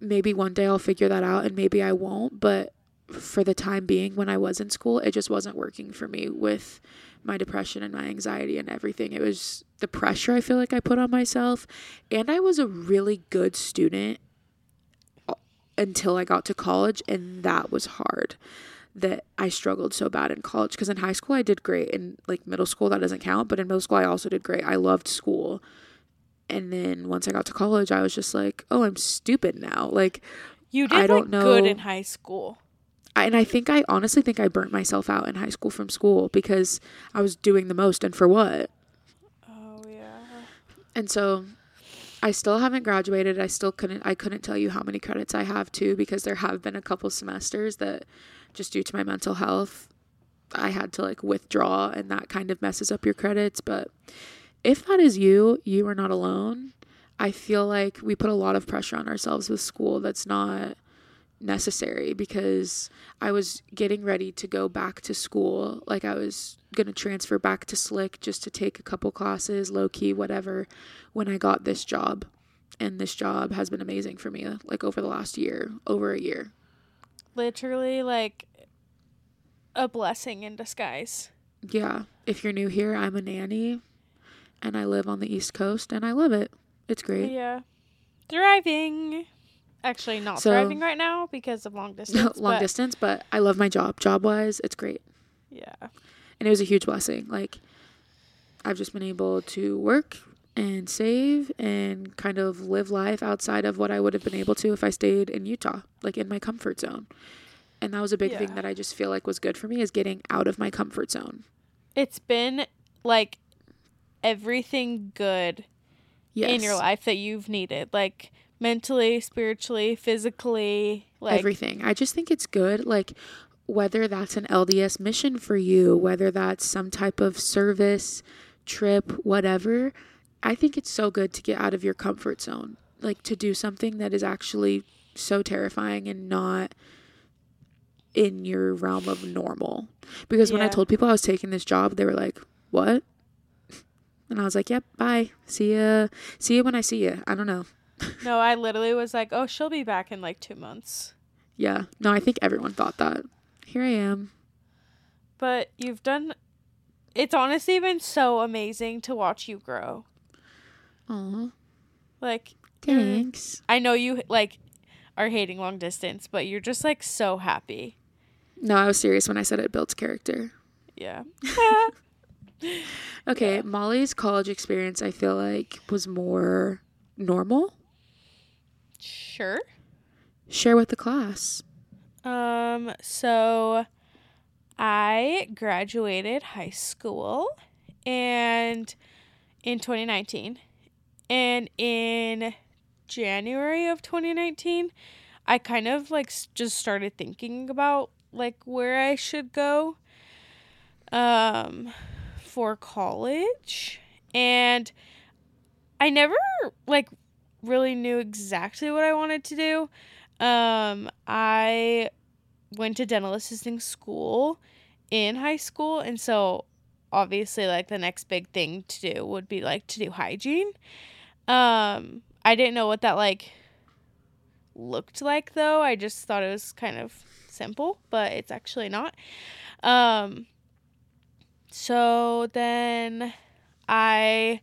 maybe one day I'll figure that out and maybe I won't. But for the time being, when I was in school, it just wasn't working for me with my depression and my anxiety and everything. It was the pressure I feel like I put on myself. And I was a really good student until I got to college, and that was hard. That I struggled so bad in college because in high school I did great. In like middle school, that doesn't count, but in middle school I also did great. I loved school. And then once I got to college, I was just like, oh, I'm stupid now. Like, You did I don't like good in high school. I, and I think I honestly think I burnt myself out in high school from school because I was doing the most and for what? Oh yeah. And so I still haven't graduated. I still couldn't I couldn't tell you how many credits I have too because there have been a couple semesters that just due to my mental health I had to like withdraw and that kind of messes up your credits, but if that is you, you are not alone. I feel like we put a lot of pressure on ourselves with school that's not necessary because I was getting ready to go back to school. Like I was going to transfer back to Slick just to take a couple classes, low key, whatever, when I got this job. And this job has been amazing for me, like over the last year, over a year. Literally like a blessing in disguise. Yeah. If you're new here, I'm a nanny and I live on the East Coast and I love it. It's great. Yeah. Thriving. Actually, not So- thriving right now because of long distance. Long but- distance, but I love my job. Job wise, it's great. Yeah. and it was a huge blessing. Like I've just been able to work and save and kind of live life outside of what I would have been able to if I stayed in Utah, like in my comfort zone. And that was a big Yeah. thing that I just feel like was good for me is getting out of my comfort zone. It's been like everything good Yes. in your life that you've needed, like mentally, spiritually, physically, like everything. I just think it's good like whether that's an LDS mission for you, whether that's some type of service, trip, whatever. I think it's so good to get out of your comfort zone, like to do something that is actually so terrifying and not in your realm of normal. Because when I told people I was taking this job, they were like, "What?" And I was like, "Yep, bye. See ya. See you when I see you." I don't know. No, I literally was like, "Oh, she'll be back in like 2 months." Yeah. No, I think everyone thought that. Here I am. But you've done it's honestly been so amazing to watch you grow. Aw, Like thanks. I know you like are hating long distance, but you're just like so happy. No, I was serious when I said it builds character. Yeah. Okay, Yeah. Molly's college experience, I feel like, was more normal. Sure. Share with the class. Um so I graduated high school and in 2019 and in January of 2019 I kind of like just started thinking about like where I should go um for college and I never like really knew exactly what I wanted to do. Um I went to dental assisting school in high school and so obviously like the next big thing to do would be like to do hygiene. Um I didn't know what that like looked like though. I just thought it was kind of simple, but it's actually not. Um so then I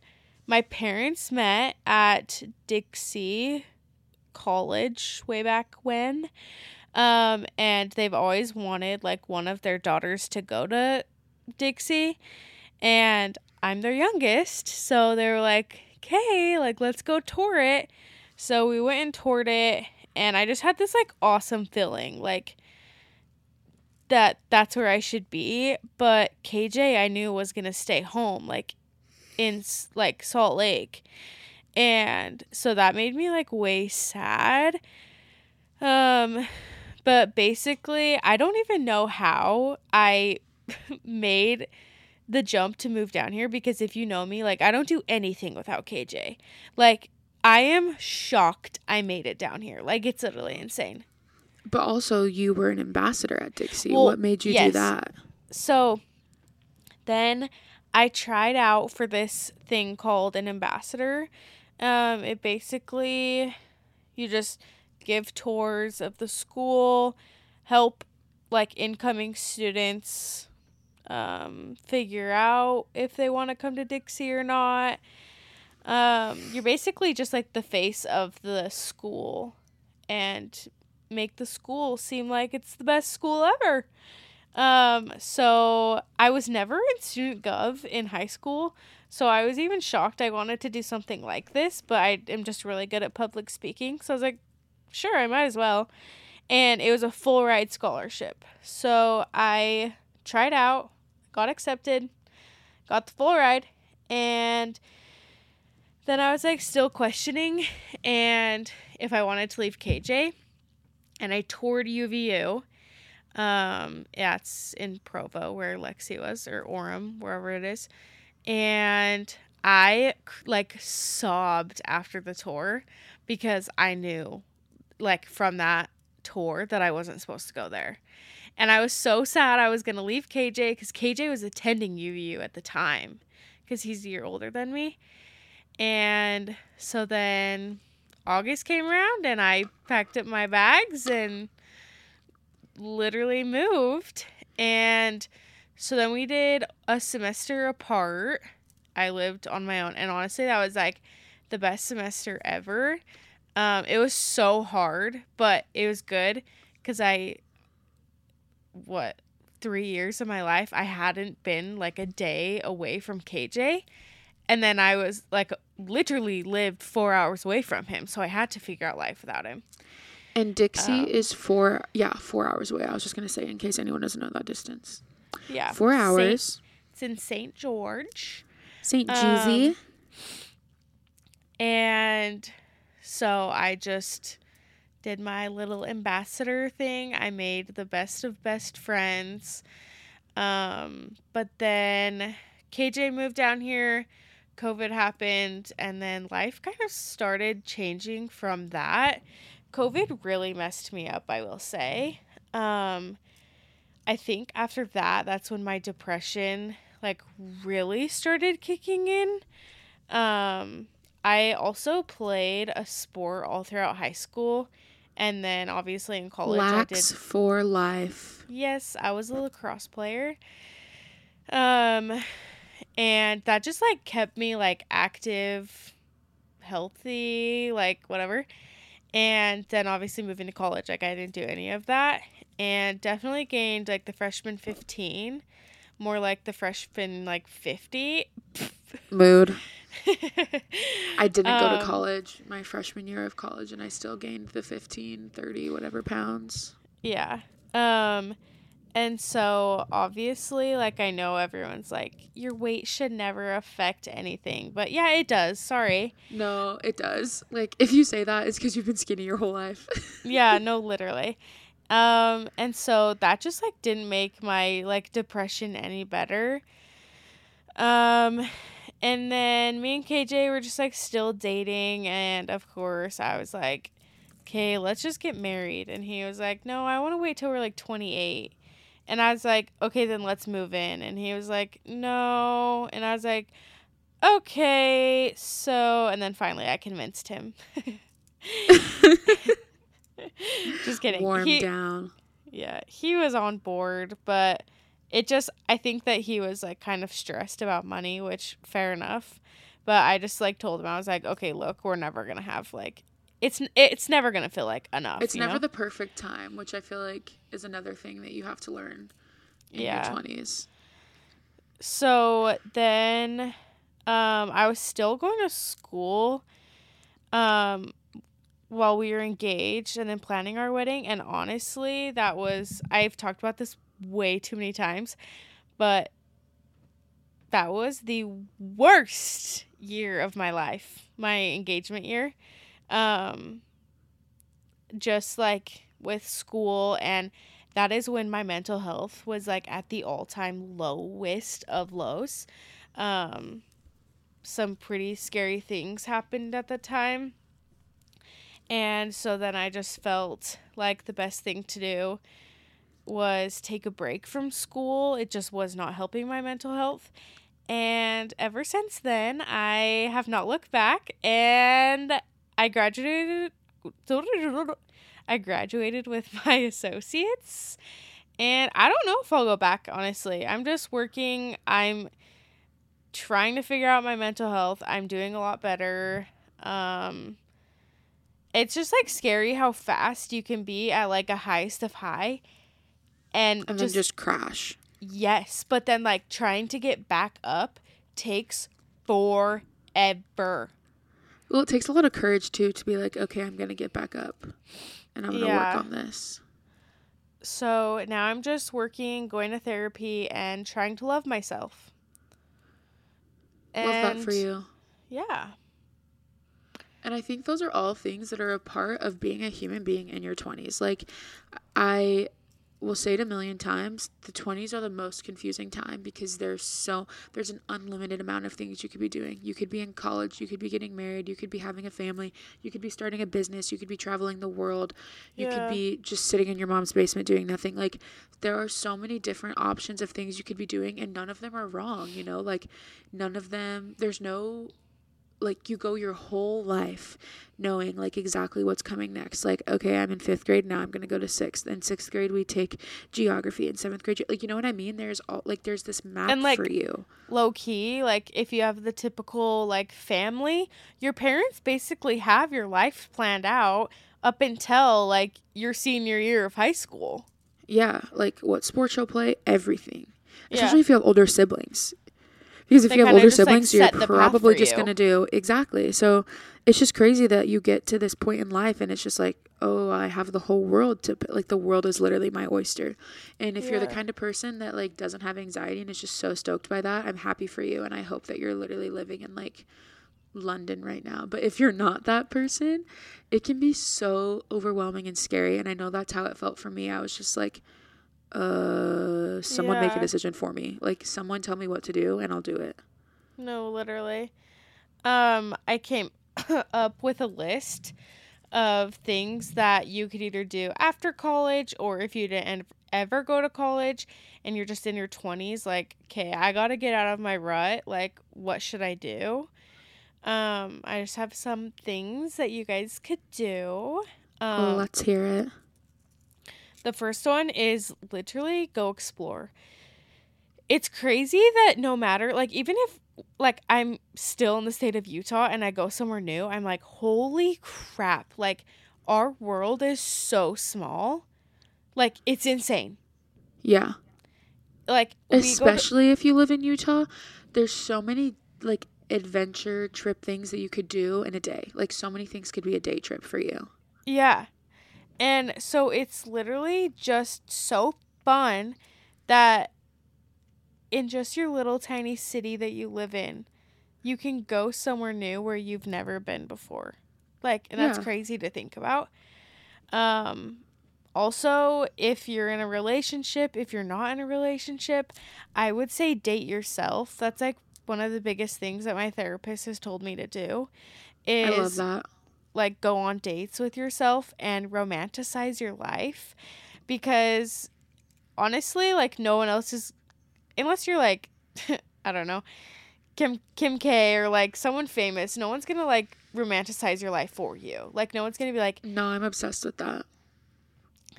my parents met at Dixie College way back when. Um and they've always wanted like one of their daughters to go to Dixie and I'm their youngest, so they were like, "Okay, like let's go tour it." So we went and toured it and I just had this like awesome feeling like that that's where I should be, but KJ I knew was going to stay home like in like Salt Lake. And so that made me like way sad. Um but basically, I don't even know how I made the jump to move down here because if you know me, like I don't do anything without KJ. Like I am shocked I made it down here. Like it's literally insane. But also, you were an ambassador at Dixie. Well, what made you do that? So then I tried out for this thing called an ambassador. Um, it basically you just give tours of the school, help like incoming students um, figure out if they want to come to Dixie or not. Um, you're basically just like the face of the school and make the school seem like it's the best school ever. Um, so I was never in student gov in high school, so I was even shocked I wanted to do something like this, but I am just really good at public speaking, so I was like, sure, I might as well. And it was a full ride scholarship. So I tried out, got accepted, got the full ride, and then I was like still questioning and if I wanted to leave KJ and I toured UVU. Um, yeah, it's in Provo where Lexi was, or Orem, wherever it is. And I like sobbed after the tour because I knew, like, from that tour that I wasn't supposed to go there. And I was so sad I was going to leave KJ because KJ was attending UVU at the time because he's a year older than me. And so then August came around and I packed up my bags and literally moved. And so then we did a semester apart. I lived on my own. And honestly, that was like the best semester ever. Um, it was so hard, but it was good because I, what, three years of my life, I hadn't been like a day away from KJ. And then I was like literally lived four hours away from him. So I had to figure out life without him. And Dixie um, is four, yeah, four hours away. I was just going to say, in case anyone doesn't know that distance. Yeah. Four hours. Saint, it's in St. George. St. Jeezy. Um, and so I just did my little ambassador thing. I made the best of best friends. Um, but then KJ moved down here COVID happened and then life kind of started changing from that. COVID really messed me up, I will say. Um I think after that that's when my depression like really started kicking in. Um I also played a sport all throughout high school and then obviously in college Lax I did for life. Yes, I was a lacrosse player. Um and that just like kept me like active healthy like whatever and then obviously moving to college. Like i didn't do any of that. And definitely gained like the freshman 15 more like the freshman like 50 mood. I didn't um, go to um, college my freshman year of college and i still gained the 15 30 whatever pounds. Yeah. Um and so obviously, like I know everyone's like, your weight should never affect anything. But yeah, it does. Sorry. No, it does. Like if you say that, it's because you've been skinny your whole life. yeah, no, literally. Um, and so that just like didn't make my like depression any better. Um and then me and KJ were just like still dating and of course I was like, Okay, let's just get married and he was like, No, I wanna wait till we're like twenty eight. And I was like, okay, then let's move in. And he was like, no. And I was like, okay. So, and then finally I convinced him. just kidding. Warm he, down. Yeah, he was on board, but it just, I think that he was like kind of stressed about money, which fair enough. But I just like told him, I was like, okay, look, we're never going to have like it's it's never gonna feel like enough. It's never know? the perfect time, which I feel like is another thing that you have to learn in yeah. your twenties. So then, um, I was still going to school, um, while we were engaged and then planning our wedding. And honestly, that was I've talked about this way too many times, but that was the worst year of my life. My engagement year um just like with school and that is when my mental health was like at the all-time lowest of lows. Um some pretty scary things happened at the time. And so then i just felt like the best thing to do was take a break from school. It just was not helping my mental health. And ever since then i have not looked back and I graduated I graduated with my associates And I don't know if I'll go back, honestly. I'm just working. I'm trying to figure out my mental health. I'm doing a lot better. Um it's just like scary how fast you can be at like a highest of high and, And just, then just crash. yes, but then like trying to get back up takes forever. Well, it takes a lot of courage too to be like, okay, I'm gonna get back up, and I'm gonna Yeah. work on this. So now I'm just working, going to therapy and trying to love myself. Love that for you. Yeah. And I think those are all things that are a part of being a human being in your 20s. Like, I will say it a million times the 20s are the most confusing time because there's so there's an unlimited amount of things you could be doing. You could be in college you could be getting married you could be having a family you could be starting a business you could be traveling the world you Yeah. could be just sitting in your mom's basement doing nothing. Like there are so many different options of things you could be doing and none of them are wrong you know? Like none of them there's no like you go your whole life knowing like exactly what's coming next. Like okay i'm in fifth grade now i'm going to go to sixth. In sixth grade we take geography. In seventh grade like you know what i mean? There's all like there's this map And, like, for you. low key, like if you have the typical like family, your parents basically have your life planned out up until like your senior year of high school. yeah like what sports you'll play? Everything. Yeah. especially if you have older siblings because if They you have older just, like, siblings you're set the path probably just you. going to do exactly. So it's just crazy that you get to this point in life and it's just like oh i have the whole world to like the world is literally my oyster. And if you're the kind of person that like doesn't have anxiety and is just so stoked by that i'm happy for you and i hope that you're literally living in like london right now. But if you're not that person it can be so overwhelming and scary and i know that's how it felt for me. I was just like uh someone make a decision for me like someone tell me what to do and i'll do it No, literally. Um, I came up with a list of things that you could either do after college or if you didn't ever go to college and you're just in your 20s like, "Okay, I got to get out of my rut. Like, what should I do?" Um, I just have some things that you guys could do. Um, oh let's hear it the first one is literally go explore. It's crazy that no matter like even if like I'm still in the state of Utah and I go somewhere new, I'm like, holy crap. Like our world is so small. Like it's insane. yeah Like go to- especially if you live in Utah, there's so many like adventure trip things that you could do in a day. Like so many things could be a day trip for you. Yeah. And so it's literally just so fun that in just your little tiny city that you live in, you can go somewhere new where you've never been before. Like, and that's Yeah. crazy to think about. Um also, if you're in a relationship, if you're not in a relationship, I would say date yourself. That's like one of the biggest things that my therapist has told me to do. Is I love that. Like go on dates with yourself and romanticize your life because honestly like no one else is unless you're like I don't know Kim Kim K or like someone famous no one's going to like romanticize your life for you like no one's going to be like No, I'm obsessed with that.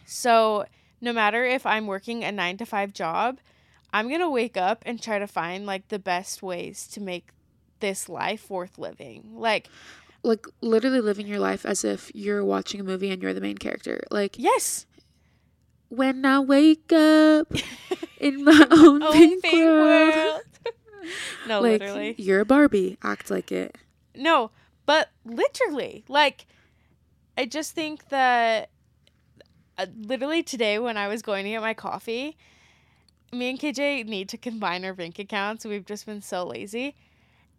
so no matter if I'm working a 9 to 5 job I'm going to wake up and try to find like the best ways to make this life worth living like Like literally living your life as if you're watching a movie and you're the main character. Like yes when I wake up in my own Oh, pink, world. world. no, like literally. you're a Barbie. Act like it. No, but literally. Like, I just think that uh, literally today when I was going to get my coffee, me and KJ need to combine our bank accounts. We've just been so lazy.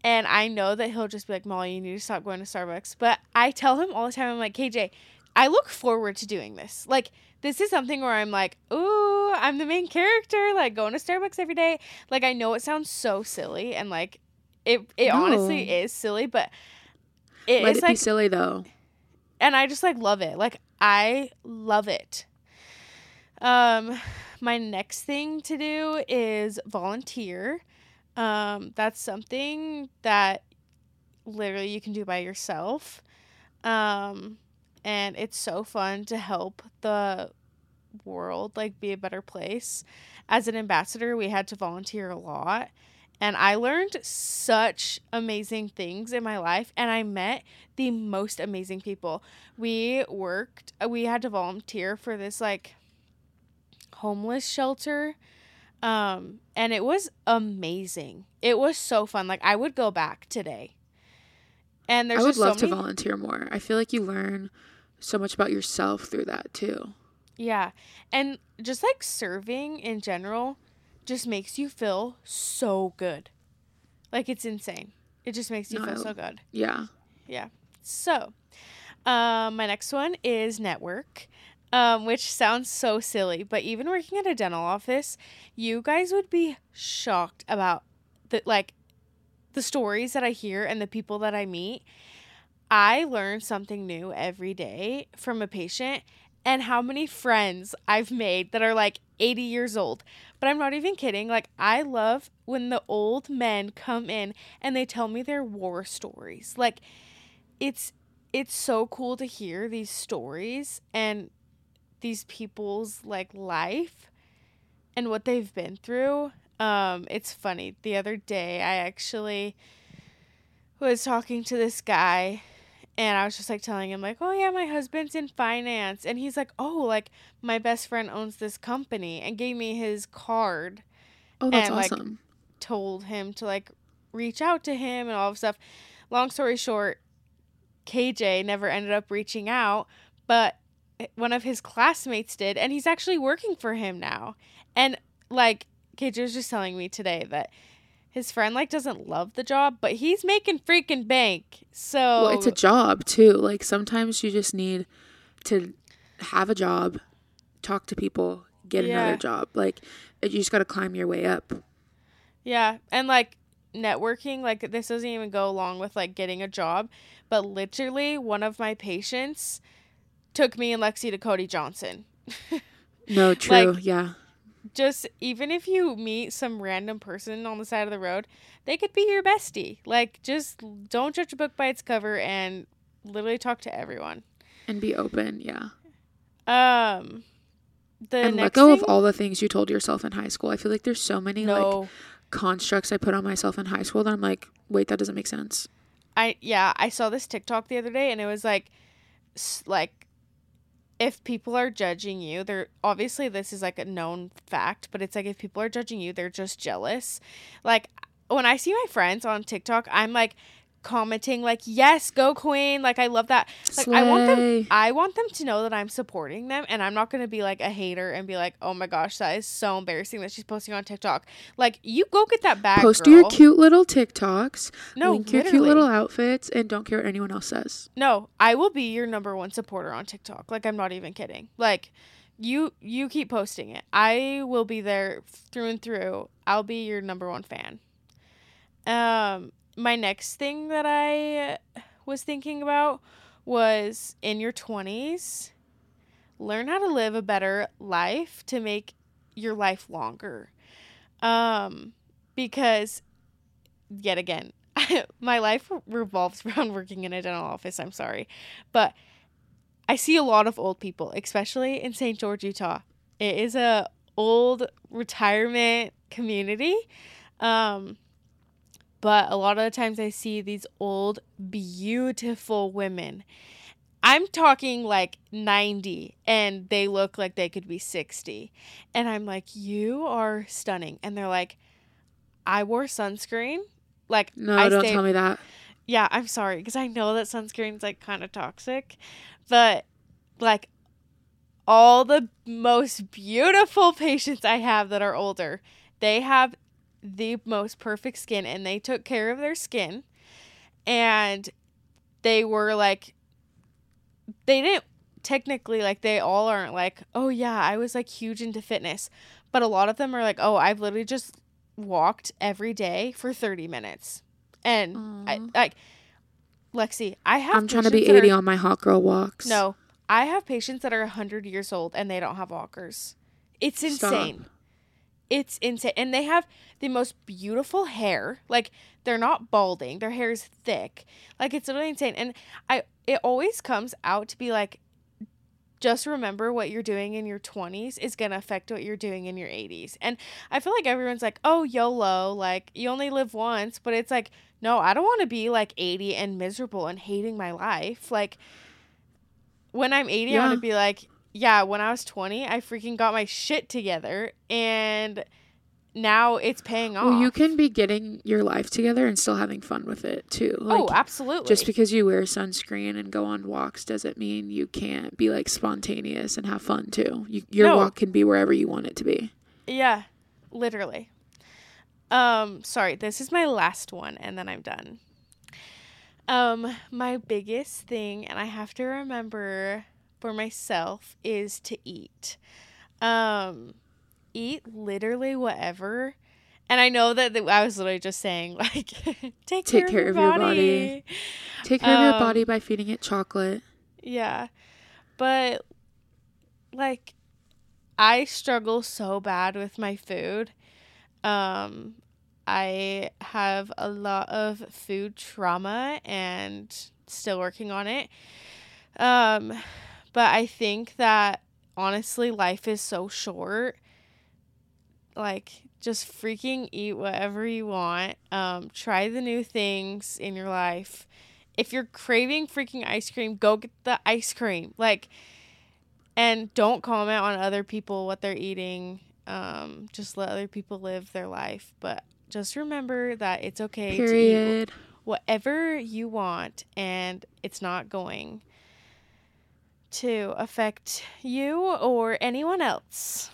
And I know that he'll just be like, Molly, you need to stop going to Starbucks. But I tell him all the time, I'm like, KJ, I look forward to doing this. Like, this is something where I'm like, ooh, I'm the main character, like going to Starbucks every day. Like, I know it sounds so silly and like it, it No. honestly is silly, but it Let is it be like, silly though. and I just like love it. Like, I love it. Um, my next thing to do is volunteer. Um, that's something that literally you can do by yourself. Um, and it's so fun to help the world like be a better place. As an ambassador, we had to volunteer a lot. And I learned such amazing things in my life and I met the most amazing people. We worked, we had to volunteer for this like homeless shelter. Um, and it was amazing. It was so fun. Like I would go back today. And there's I would just so love to volunteer more. I feel like you learn so much about yourself through that too. Yeah. And just like serving in general just makes you feel so good. Like it's insane. It just makes you No, feel so good. Yeah. Yeah. So, um, my next one is network, um, which sounds so silly, but even working at a dental office, you guys would be shocked about the like the stories that I hear and the people that I meet. I learn something new every day from a patient and how many friends I've made that are like 80 years old. But I'm not even kidding. Like I love when the old men come in and they tell me their war stories. Like it's it's so cool to hear these stories and these people's like life and what they've been through. Um, it's funny. The other day, I actually was talking to this guy, and I was just like telling him like, "Oh yeah, my husband's in finance," and he's like, "Oh, like my best friend owns this company," and gave me his card Oh, that's And, like, awesome. told him to like reach out to him and all of stuff. Long story short, KJ never ended up reaching out, but one of his classmates did, and he's actually working for him now. And like KJ was just telling me today that his friend like doesn't love the job, but he's making freaking bank. So well, it's a job too. Like sometimes you just need to have a job, talk to people, get Yeah. another job. Like you just got to climb your way up. Yeah, and like networking, like this doesn't even go along with like getting a job, but literally one of my patients took me and Lexi to Cody Johnson. No, true. Like- yeah. Just even if you meet some random person on the side of the road, they could be your bestie. Like just don't judge a book by its cover and literally talk to everyone. And be open. Yeah. Um the and let go thing, of all the things you told yourself in high school. I feel like there's so many like constructs I put on myself in high school that I'm like, wait, that doesn't make sense. I yeah, I saw this TikTok the other day and it was like like if people are judging you, they're obviously this is like a known fact, but it's like if people are judging you, they're just jealous. Like when I see my friends on TikTok, I'm like commenting like, "Yes, go queen." Like I love that. Like I want them I want them to know that I'm supporting them and I'm not going to be like a hater and be like, "Oh my gosh, that is so embarrassing that she's posting on TikTok." Like you go get that bag. Post girl. your cute little TikToks, no, link your cute little outfits, and don't care what anyone else says. No, I will be your number one supporter on TikTok. Like I'm not even kidding. Like you you keep posting it. I will be there through and through. I'll be your number one fan. Um my next thing that I was thinking about was in your 20s learn how to live a better life to make your life longer. Um because yet again my life revolves around working in a dental office. I'm sorry. But I see a lot of old people, especially in St. George, Utah. It is a old retirement community. Um but a lot of the times I see these old beautiful women. I'm talking like 90 and they look like they could be 60. And I'm like, "You are stunning." And they're like, "I wore sunscreen." Like No, I don't stayed- tell me that. yeah, I'm sorry because I know that sunscreen's like kind of toxic, but like all the most beautiful patients I have that are older, they have the most perfect skin and they took care of their skin and they were like they didn't technically like they all aren't like, "Oh yeah, I was like huge into fitness." But a lot of them are like, "Oh, I've literally just walked every day for 30 minutes." And I like Lexi, I have I'm trying to be 80 are- on my hot girl walks. No, I have patients that are 100 years old and they don't have walkers. It's Stop. It's insane. And they have the most beautiful hair. Like they're not balding. Their hair is thick. Like it's literally insane. And I it always comes out to be like just remember what you're doing in your 20s is going to affect what you're doing in your 80s. And I feel like everyone's like, "Oh, YOLO, like you only live once." But it's like, "No, I don't want to be like 80 and miserable and hating my life." Like when I'm 80, Yeah. I want to be like, "Yeah, when I was 20, I freaking got my shit together and now it's paying off." Well, you can be getting your life together and still having fun with it too. Like, oh, absolutely. just because you wear sunscreen and go on walks doesn't mean you can't be like spontaneous and have fun too. You, your No. walk can be wherever you want it to be. Yeah, literally. Um, sorry, this is my last one and then I'm done. Um, my biggest thing and I have to remember for myself is to eat. Um, eat literally whatever. And I know that that I was literally just saying like take, care, of your body. Take care of your Um, body by feeding it chocolate. Yeah. But like I struggle so bad with my food. Um I have a lot of food trauma and still working on it. Um but I think that honestly life is so short. Like just freaking eat whatever you want. Um try the new things in your life if you're craving freaking ice cream, go get the ice cream. Like, and don't comment on other people what they're eating. Um, just let other people live their life. But just remember that it's okay to eat whatever you want, and it's not going to affect you or anyone else.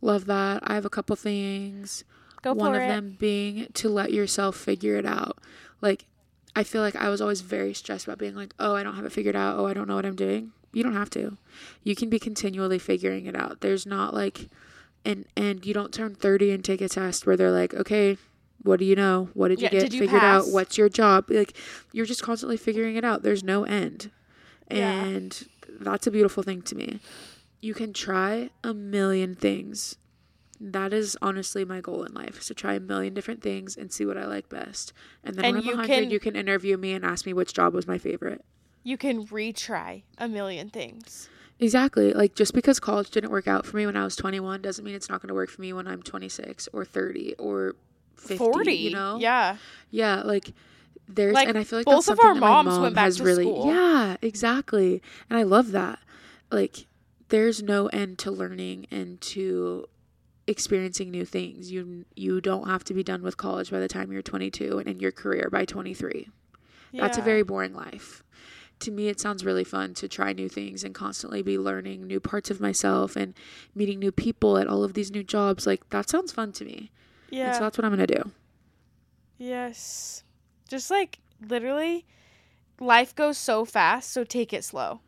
Love that. I have a couple things. Go One of it. them being to let yourself figure it out. Like, I feel like I was always very stressed about being like, oh, I don't have it figured out. Oh, I don't know what I'm doing. You don't have to. You can be continually figuring it out. There's not like, and and you don't turn 30 and take a test where they're like, okay, what do you know? What did you Yeah, get did you figured out? What's your job? Like, you're just constantly figuring it out. There's no end. Yeah. And that's a beautiful thing to me. You can try a million things that is honestly my goal in life is to try a million different things and see what I like best. And then And when I'm you 100, can- you can interview me and ask me which job was my favorite. You can retry a million things. Exactly. Like just because college didn't work out for me when I was 21 doesn't mean it's not going to work for me when I'm 26 or 30 or 50, 40. you know? Yeah. Yeah, like there's Like, and I feel like both that's of our moms mom went back has to really school. Yeah, exactly. And I love that. Like there's no end to learning and to experiencing new things. You you don't have to be done with college by the time you're 22 and in your career by 23. Yeah. That's a very boring life. To me, it sounds really fun to try new things and constantly be learning new parts of myself and meeting new people at all of these new jobs. Like, that sounds fun to me. yeah. And so that's what I'm going to do. Yes. Just like literally, life goes so fast, so take it slow.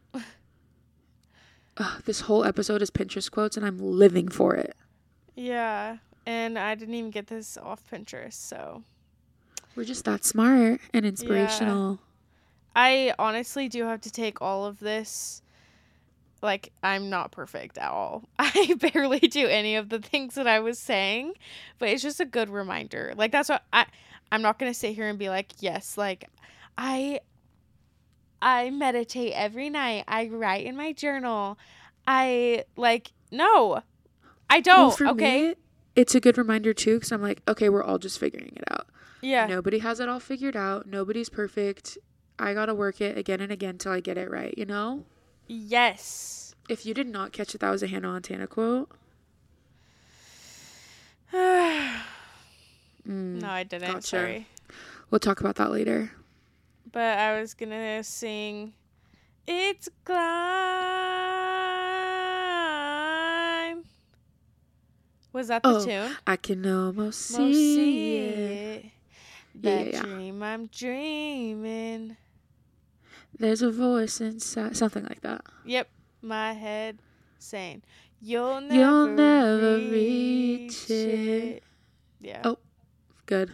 Ugh, this whole episode is Pinterest quotes, and I'm living for it. Yeah. And I didn't even get this off Pinterest, so We're just that smart and inspirational. I honestly do have to take all of this. Like, I'm not perfect at all. I barely do any of the things that I was saying, but it's just a good reminder. Like, that's what I, I'm not going to sit here and be like, yes, like, I, I meditate every night. I write in my journal. I, like, no, I don't. Well, okay. me, it's a good reminder too, because I'm like, okay, we're all just figuring it out. yeah. Nobody has it all figured out. Nobody's perfect. I gotta work it again and again till I get it right. You know. Yes. If you did not catch it, that was a Hannah Montana quote. No, Mm, I didn't. gotcha. Sorry. We'll talk about that later. But I was gonna sing It's Climb. Was that the Oh, tune? I can almost Most see, see it. it. That yeah, yeah. dream I'm dreaming. There's a voice inside, something like that. Yep, my head saying You'll never, You'll never reach, reach it." it. Yeah. Oh, Good.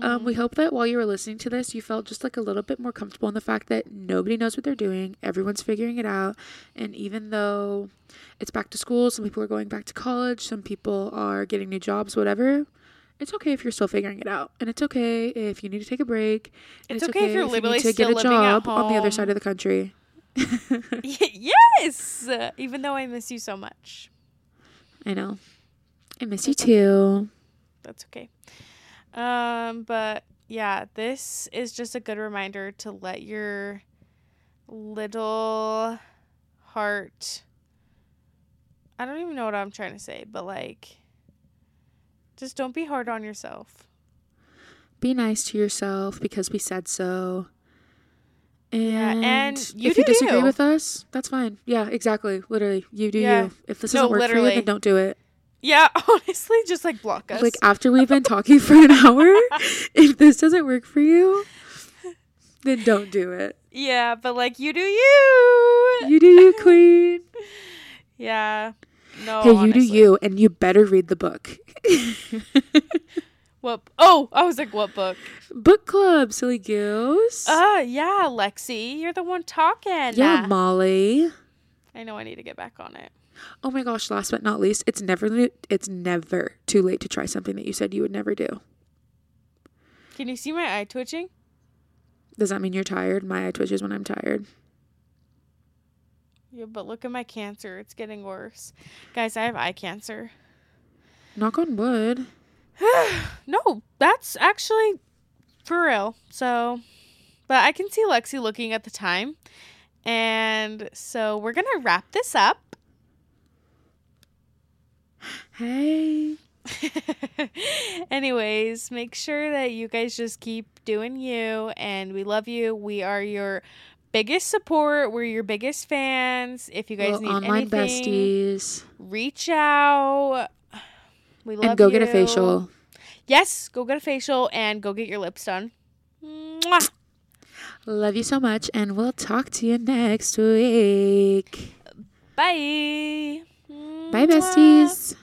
Um, we hope that while you were listening to this, you felt just like a little bit more comfortable in the fact that nobody knows what they're doing. Everyone's figuring it out. And even though it's back to school, some people are going back to college, some people are getting new jobs, whatever. It's okay if you're still figuring it out. And it's okay if you need to take a break. And It's okay if you're you literally need to still get a job on the other side of the country. yes, even though I miss you so much. I know. I miss you too. That's okay. Um, but yeah, this is just a good reminder to let your little heart. I don't even know what I'm trying to say, but like, just don't be hard on yourself. Be nice to yourself because we said so. And, Yeah, and you if you disagree you. with us, that's fine. Yeah, exactly. Literally, you do Yeah. you. If this No, doesn't work for you, then don't do it. Yeah, honestly, just like block us. Like after we've been talking for an hour, if this doesn't work for you, then don't do it. yeah, but like you do you. You do you, queen. Yeah. No. hey, you do you, and you better read the book. What? Oh, I was like, what book? book club, silly goose. Uh, yeah, Lexi, you're the one talking. yeah, Molly. I know I need to get back on it. Oh my gosh! Last but not least, it's never it's never too late to try something that you said you would never do. Can you see my eye twitching? Does that mean you're tired? My eye twitches when I'm tired. Yeah, but look at my cancer. It's getting worse. Guys, I have eye cancer. Knock on wood. No, that's actually for real. So, but I can see Lexi looking at the time. And so we're going to wrap this up. Hey. Anyways, make sure that you guys just keep doing you and we love you. We are your biggest support. We're your biggest fans. If you guys Little need online anything, besties. reach out. We love you. And go get a facial. Yes, go get a facial and go get your lips done. Mwah. Love you so much, and we'll talk to you next week. Bye. Bye, besties.